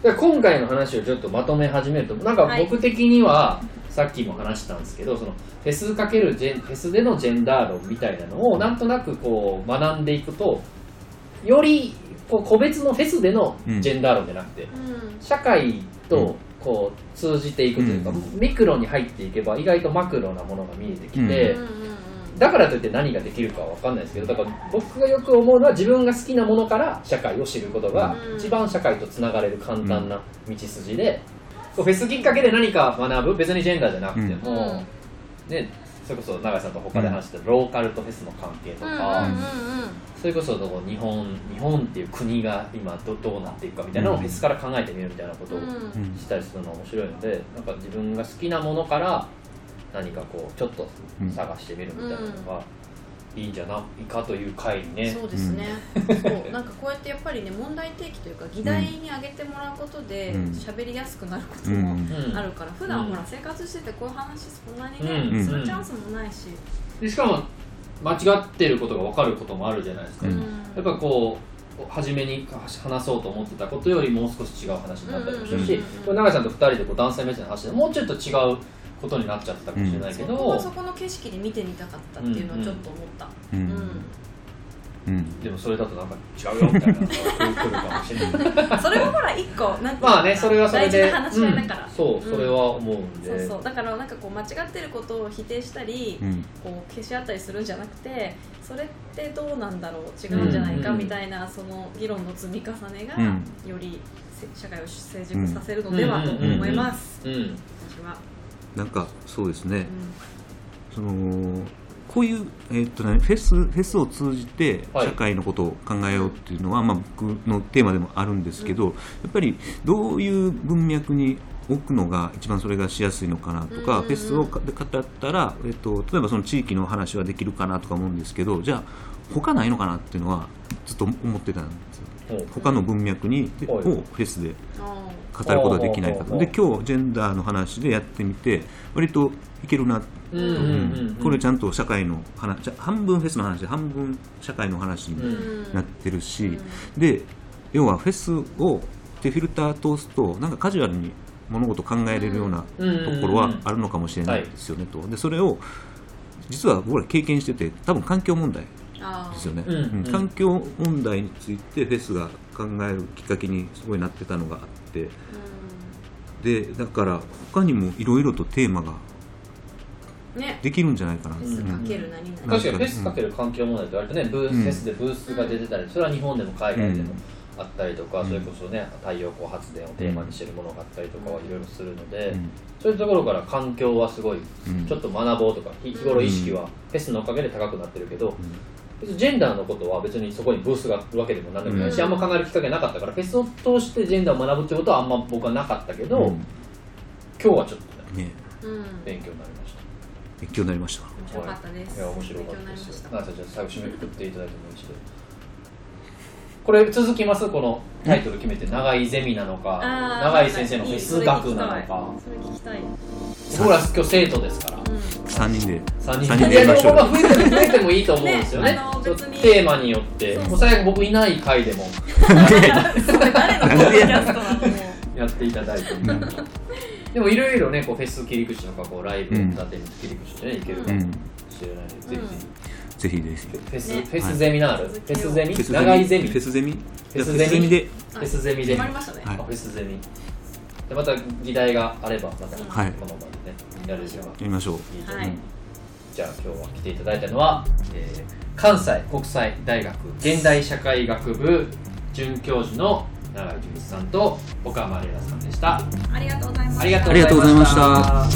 [SPEAKER 1] で今回の話をちょっとまとめ始めるとなんか
[SPEAKER 3] はい。
[SPEAKER 1] 僕的には、さっきも話したんですけどそのフェスかけるジェンフェスでのジェンダー論みたいなのをなんとなくこう学んでいくとよりこう個別のフェスでのジェンダー論じゃなくて、
[SPEAKER 3] うん。
[SPEAKER 1] 社会とこう通じていくというか、
[SPEAKER 2] うん。
[SPEAKER 1] ミクロに入っていけば意外とマクロなものが見えてきて、
[SPEAKER 3] うん
[SPEAKER 1] だからといって何ができるかは分かんないですけどだから僕がよく思うのは自分が好きなものから社会を知ることが
[SPEAKER 3] うん。
[SPEAKER 1] 一番社会とつながれる簡単な道筋で、こうフェスきっかけで何か学ぶ別にジェンダーじゃなくても、ね、それこそ永井さんと他で話したローカルとフェスの関係とか、
[SPEAKER 3] うん
[SPEAKER 1] それこそ日本日本っていう国が今どどうなっていくかみたいなのを
[SPEAKER 2] うん。
[SPEAKER 1] フェスから考えてみるみたいなことをしたりするのは面白いのでなんか自分が好きなものから何かこうちょっと探してみるみたいなのがいいんじゃないかという回にね。
[SPEAKER 3] そうですね、そう。なんかこうやってやっぱりね問題提起というか議題に挙げてもらうことで
[SPEAKER 2] うん。
[SPEAKER 3] 喋りやすくなることもあるから、普段
[SPEAKER 1] うん。
[SPEAKER 3] ほら生活しててこういう話そんなに
[SPEAKER 1] うん。
[SPEAKER 3] ねするチャンスもないし、
[SPEAKER 1] でしかも間違ってることが分かることもあるじゃないですか、
[SPEAKER 2] うん。
[SPEAKER 1] やっぱこう初めに話そうと思ってたことよりもう少し違う話になったりもするし、永井さんと2人でこう男性目線の話でもうちょっと違うことになっちゃってたかもしれないけ
[SPEAKER 3] そ
[SPEAKER 1] ど、
[SPEAKER 3] こはそこの景色で見てみたかったっていうのはちょっと思った、
[SPEAKER 2] う
[SPEAKER 3] うん。ん
[SPEAKER 2] うん。
[SPEAKER 1] でもそれだとなんか違うよみたいなのが来るかもしれない。
[SPEAKER 3] それはほら一個なんか
[SPEAKER 1] まあねそれはそれで
[SPEAKER 3] 大事な話し合いだから、
[SPEAKER 1] うん。そうそれは思うんで、
[SPEAKER 3] そうそう。だからなんかこう間違ってることを否定したり、
[SPEAKER 2] うん。
[SPEAKER 3] こう消し合ったりするんじゃなくてそれってどうなんだろう違うんじゃないか
[SPEAKER 1] うん。
[SPEAKER 3] みたいなその議論の積み重ねが、
[SPEAKER 2] うん。
[SPEAKER 3] よりせ社会を成熟させるのではと思います、
[SPEAKER 1] うん。
[SPEAKER 3] 私は、
[SPEAKER 2] なんかそうですね。そのこういう、えーっとね、フェスフェスを通じて
[SPEAKER 1] はい。
[SPEAKER 2] 社会のことを考えようっていうのは、まあ、僕のテーマでもあるんですけど、やっぱりどういう文脈に置くのが一番それがしやすいのかなとか、
[SPEAKER 3] うん。うんうん
[SPEAKER 2] フェスを語ったら、えーっと例えばその地域の話はできるかなとか思うんですけどじゃあ他ないのかなっていうのはずっと思ってたん他の文脈にをフェスで
[SPEAKER 3] あ
[SPEAKER 2] 語ることができないか。とで今日ジェンダーの話でやってみて割といけるな。これちゃんと社会の話じゃ半分フェスの話で半分社会の話に
[SPEAKER 1] うん。
[SPEAKER 2] なってるし、で要はフェスをでフィルター通すとなんかカジュアルに物事を考えれるようなところはあるのかもしれないですよねと。でそれを実は僕ら経験してて多分環境問題
[SPEAKER 3] あ
[SPEAKER 2] ですよね、
[SPEAKER 1] うん。
[SPEAKER 2] うん。環境問題についてフェスが考えるきっかけにすごいなってたのがあって。でだから他にもいろいろとテーマが
[SPEAKER 3] ね。
[SPEAKER 2] できるんじゃないかなって、
[SPEAKER 3] フェスか
[SPEAKER 2] うん
[SPEAKER 1] 確かにフェスかける環境問題って割とねブース、
[SPEAKER 2] うん。
[SPEAKER 1] フェスでブースが出てたりそれは日本でも海外でも
[SPEAKER 2] うん。
[SPEAKER 1] あったりとか、
[SPEAKER 2] うん。
[SPEAKER 1] それこそね太陽光発電をテーマにしてるものがあったりとかはいろいろするので、
[SPEAKER 2] うん。
[SPEAKER 1] そういうところから環境はすごい
[SPEAKER 2] うん。
[SPEAKER 1] ちょっと学ぼうとか日日頃意識はフェスのおかげで高くなってるけど、ジェンダーのことは別にそこにブースがあるわけでも何でもないし、
[SPEAKER 3] うん。
[SPEAKER 1] あんま考えるきっかけなかったからフェスを通してジェンダーを学ぶってことはあんま僕はなかったけど、
[SPEAKER 2] うん。
[SPEAKER 1] 今日はちょっとね
[SPEAKER 2] ね。
[SPEAKER 3] うん。
[SPEAKER 1] 勉強になりました。
[SPEAKER 2] 勉強になりました。
[SPEAKER 3] 面白かったです。
[SPEAKER 1] い。や面白かっ
[SPEAKER 3] 勉強にな
[SPEAKER 1] たですよ。
[SPEAKER 3] りました。
[SPEAKER 1] なあじゃあ最後締めくくっていただいても一度。これ続きます？このタイトル決めて。長井ゼミなのか長井先生のフェス学なのか。
[SPEAKER 3] それ聞きたい。
[SPEAKER 1] 僕ら今日生徒ですから。
[SPEAKER 3] うん。
[SPEAKER 2] 3人で
[SPEAKER 1] 3人で。
[SPEAKER 2] やりましょう。
[SPEAKER 1] 増えても増えてもいいと思うんですよね。テーマによって。最後僕いない回でも。やっていただいて
[SPEAKER 2] うん
[SPEAKER 1] でもいろいろねこうフェス切り口とかこうライブを立てに切り口でねいけるかも
[SPEAKER 2] うん
[SPEAKER 1] しれないのでぜひぜ
[SPEAKER 2] ぜひぜひ。
[SPEAKER 1] ひフェス
[SPEAKER 3] ね。
[SPEAKER 1] フェスゼミナール。
[SPEAKER 3] はい。
[SPEAKER 1] フェスゼミ？
[SPEAKER 2] フェス
[SPEAKER 1] 長井ゼミ。
[SPEAKER 2] フェスゼミ。
[SPEAKER 1] フ
[SPEAKER 2] じゃあ
[SPEAKER 1] ェスゼミ
[SPEAKER 2] で。
[SPEAKER 1] フェスゼミで。
[SPEAKER 3] 決まりましたね
[SPEAKER 2] はい。
[SPEAKER 1] あフェスゼミ。でまた議題があればまたこの
[SPEAKER 2] はい。
[SPEAKER 1] 場でねやれれば
[SPEAKER 2] やりましょう。
[SPEAKER 3] はい。
[SPEAKER 1] じゃあ今日は来ていただいたのは、えー関西国際大学現代社会学部准教授の永井純一さんと岡間玲奈さんでした。
[SPEAKER 3] ありがとうございました。
[SPEAKER 1] ありがとう
[SPEAKER 2] ございま
[SPEAKER 1] した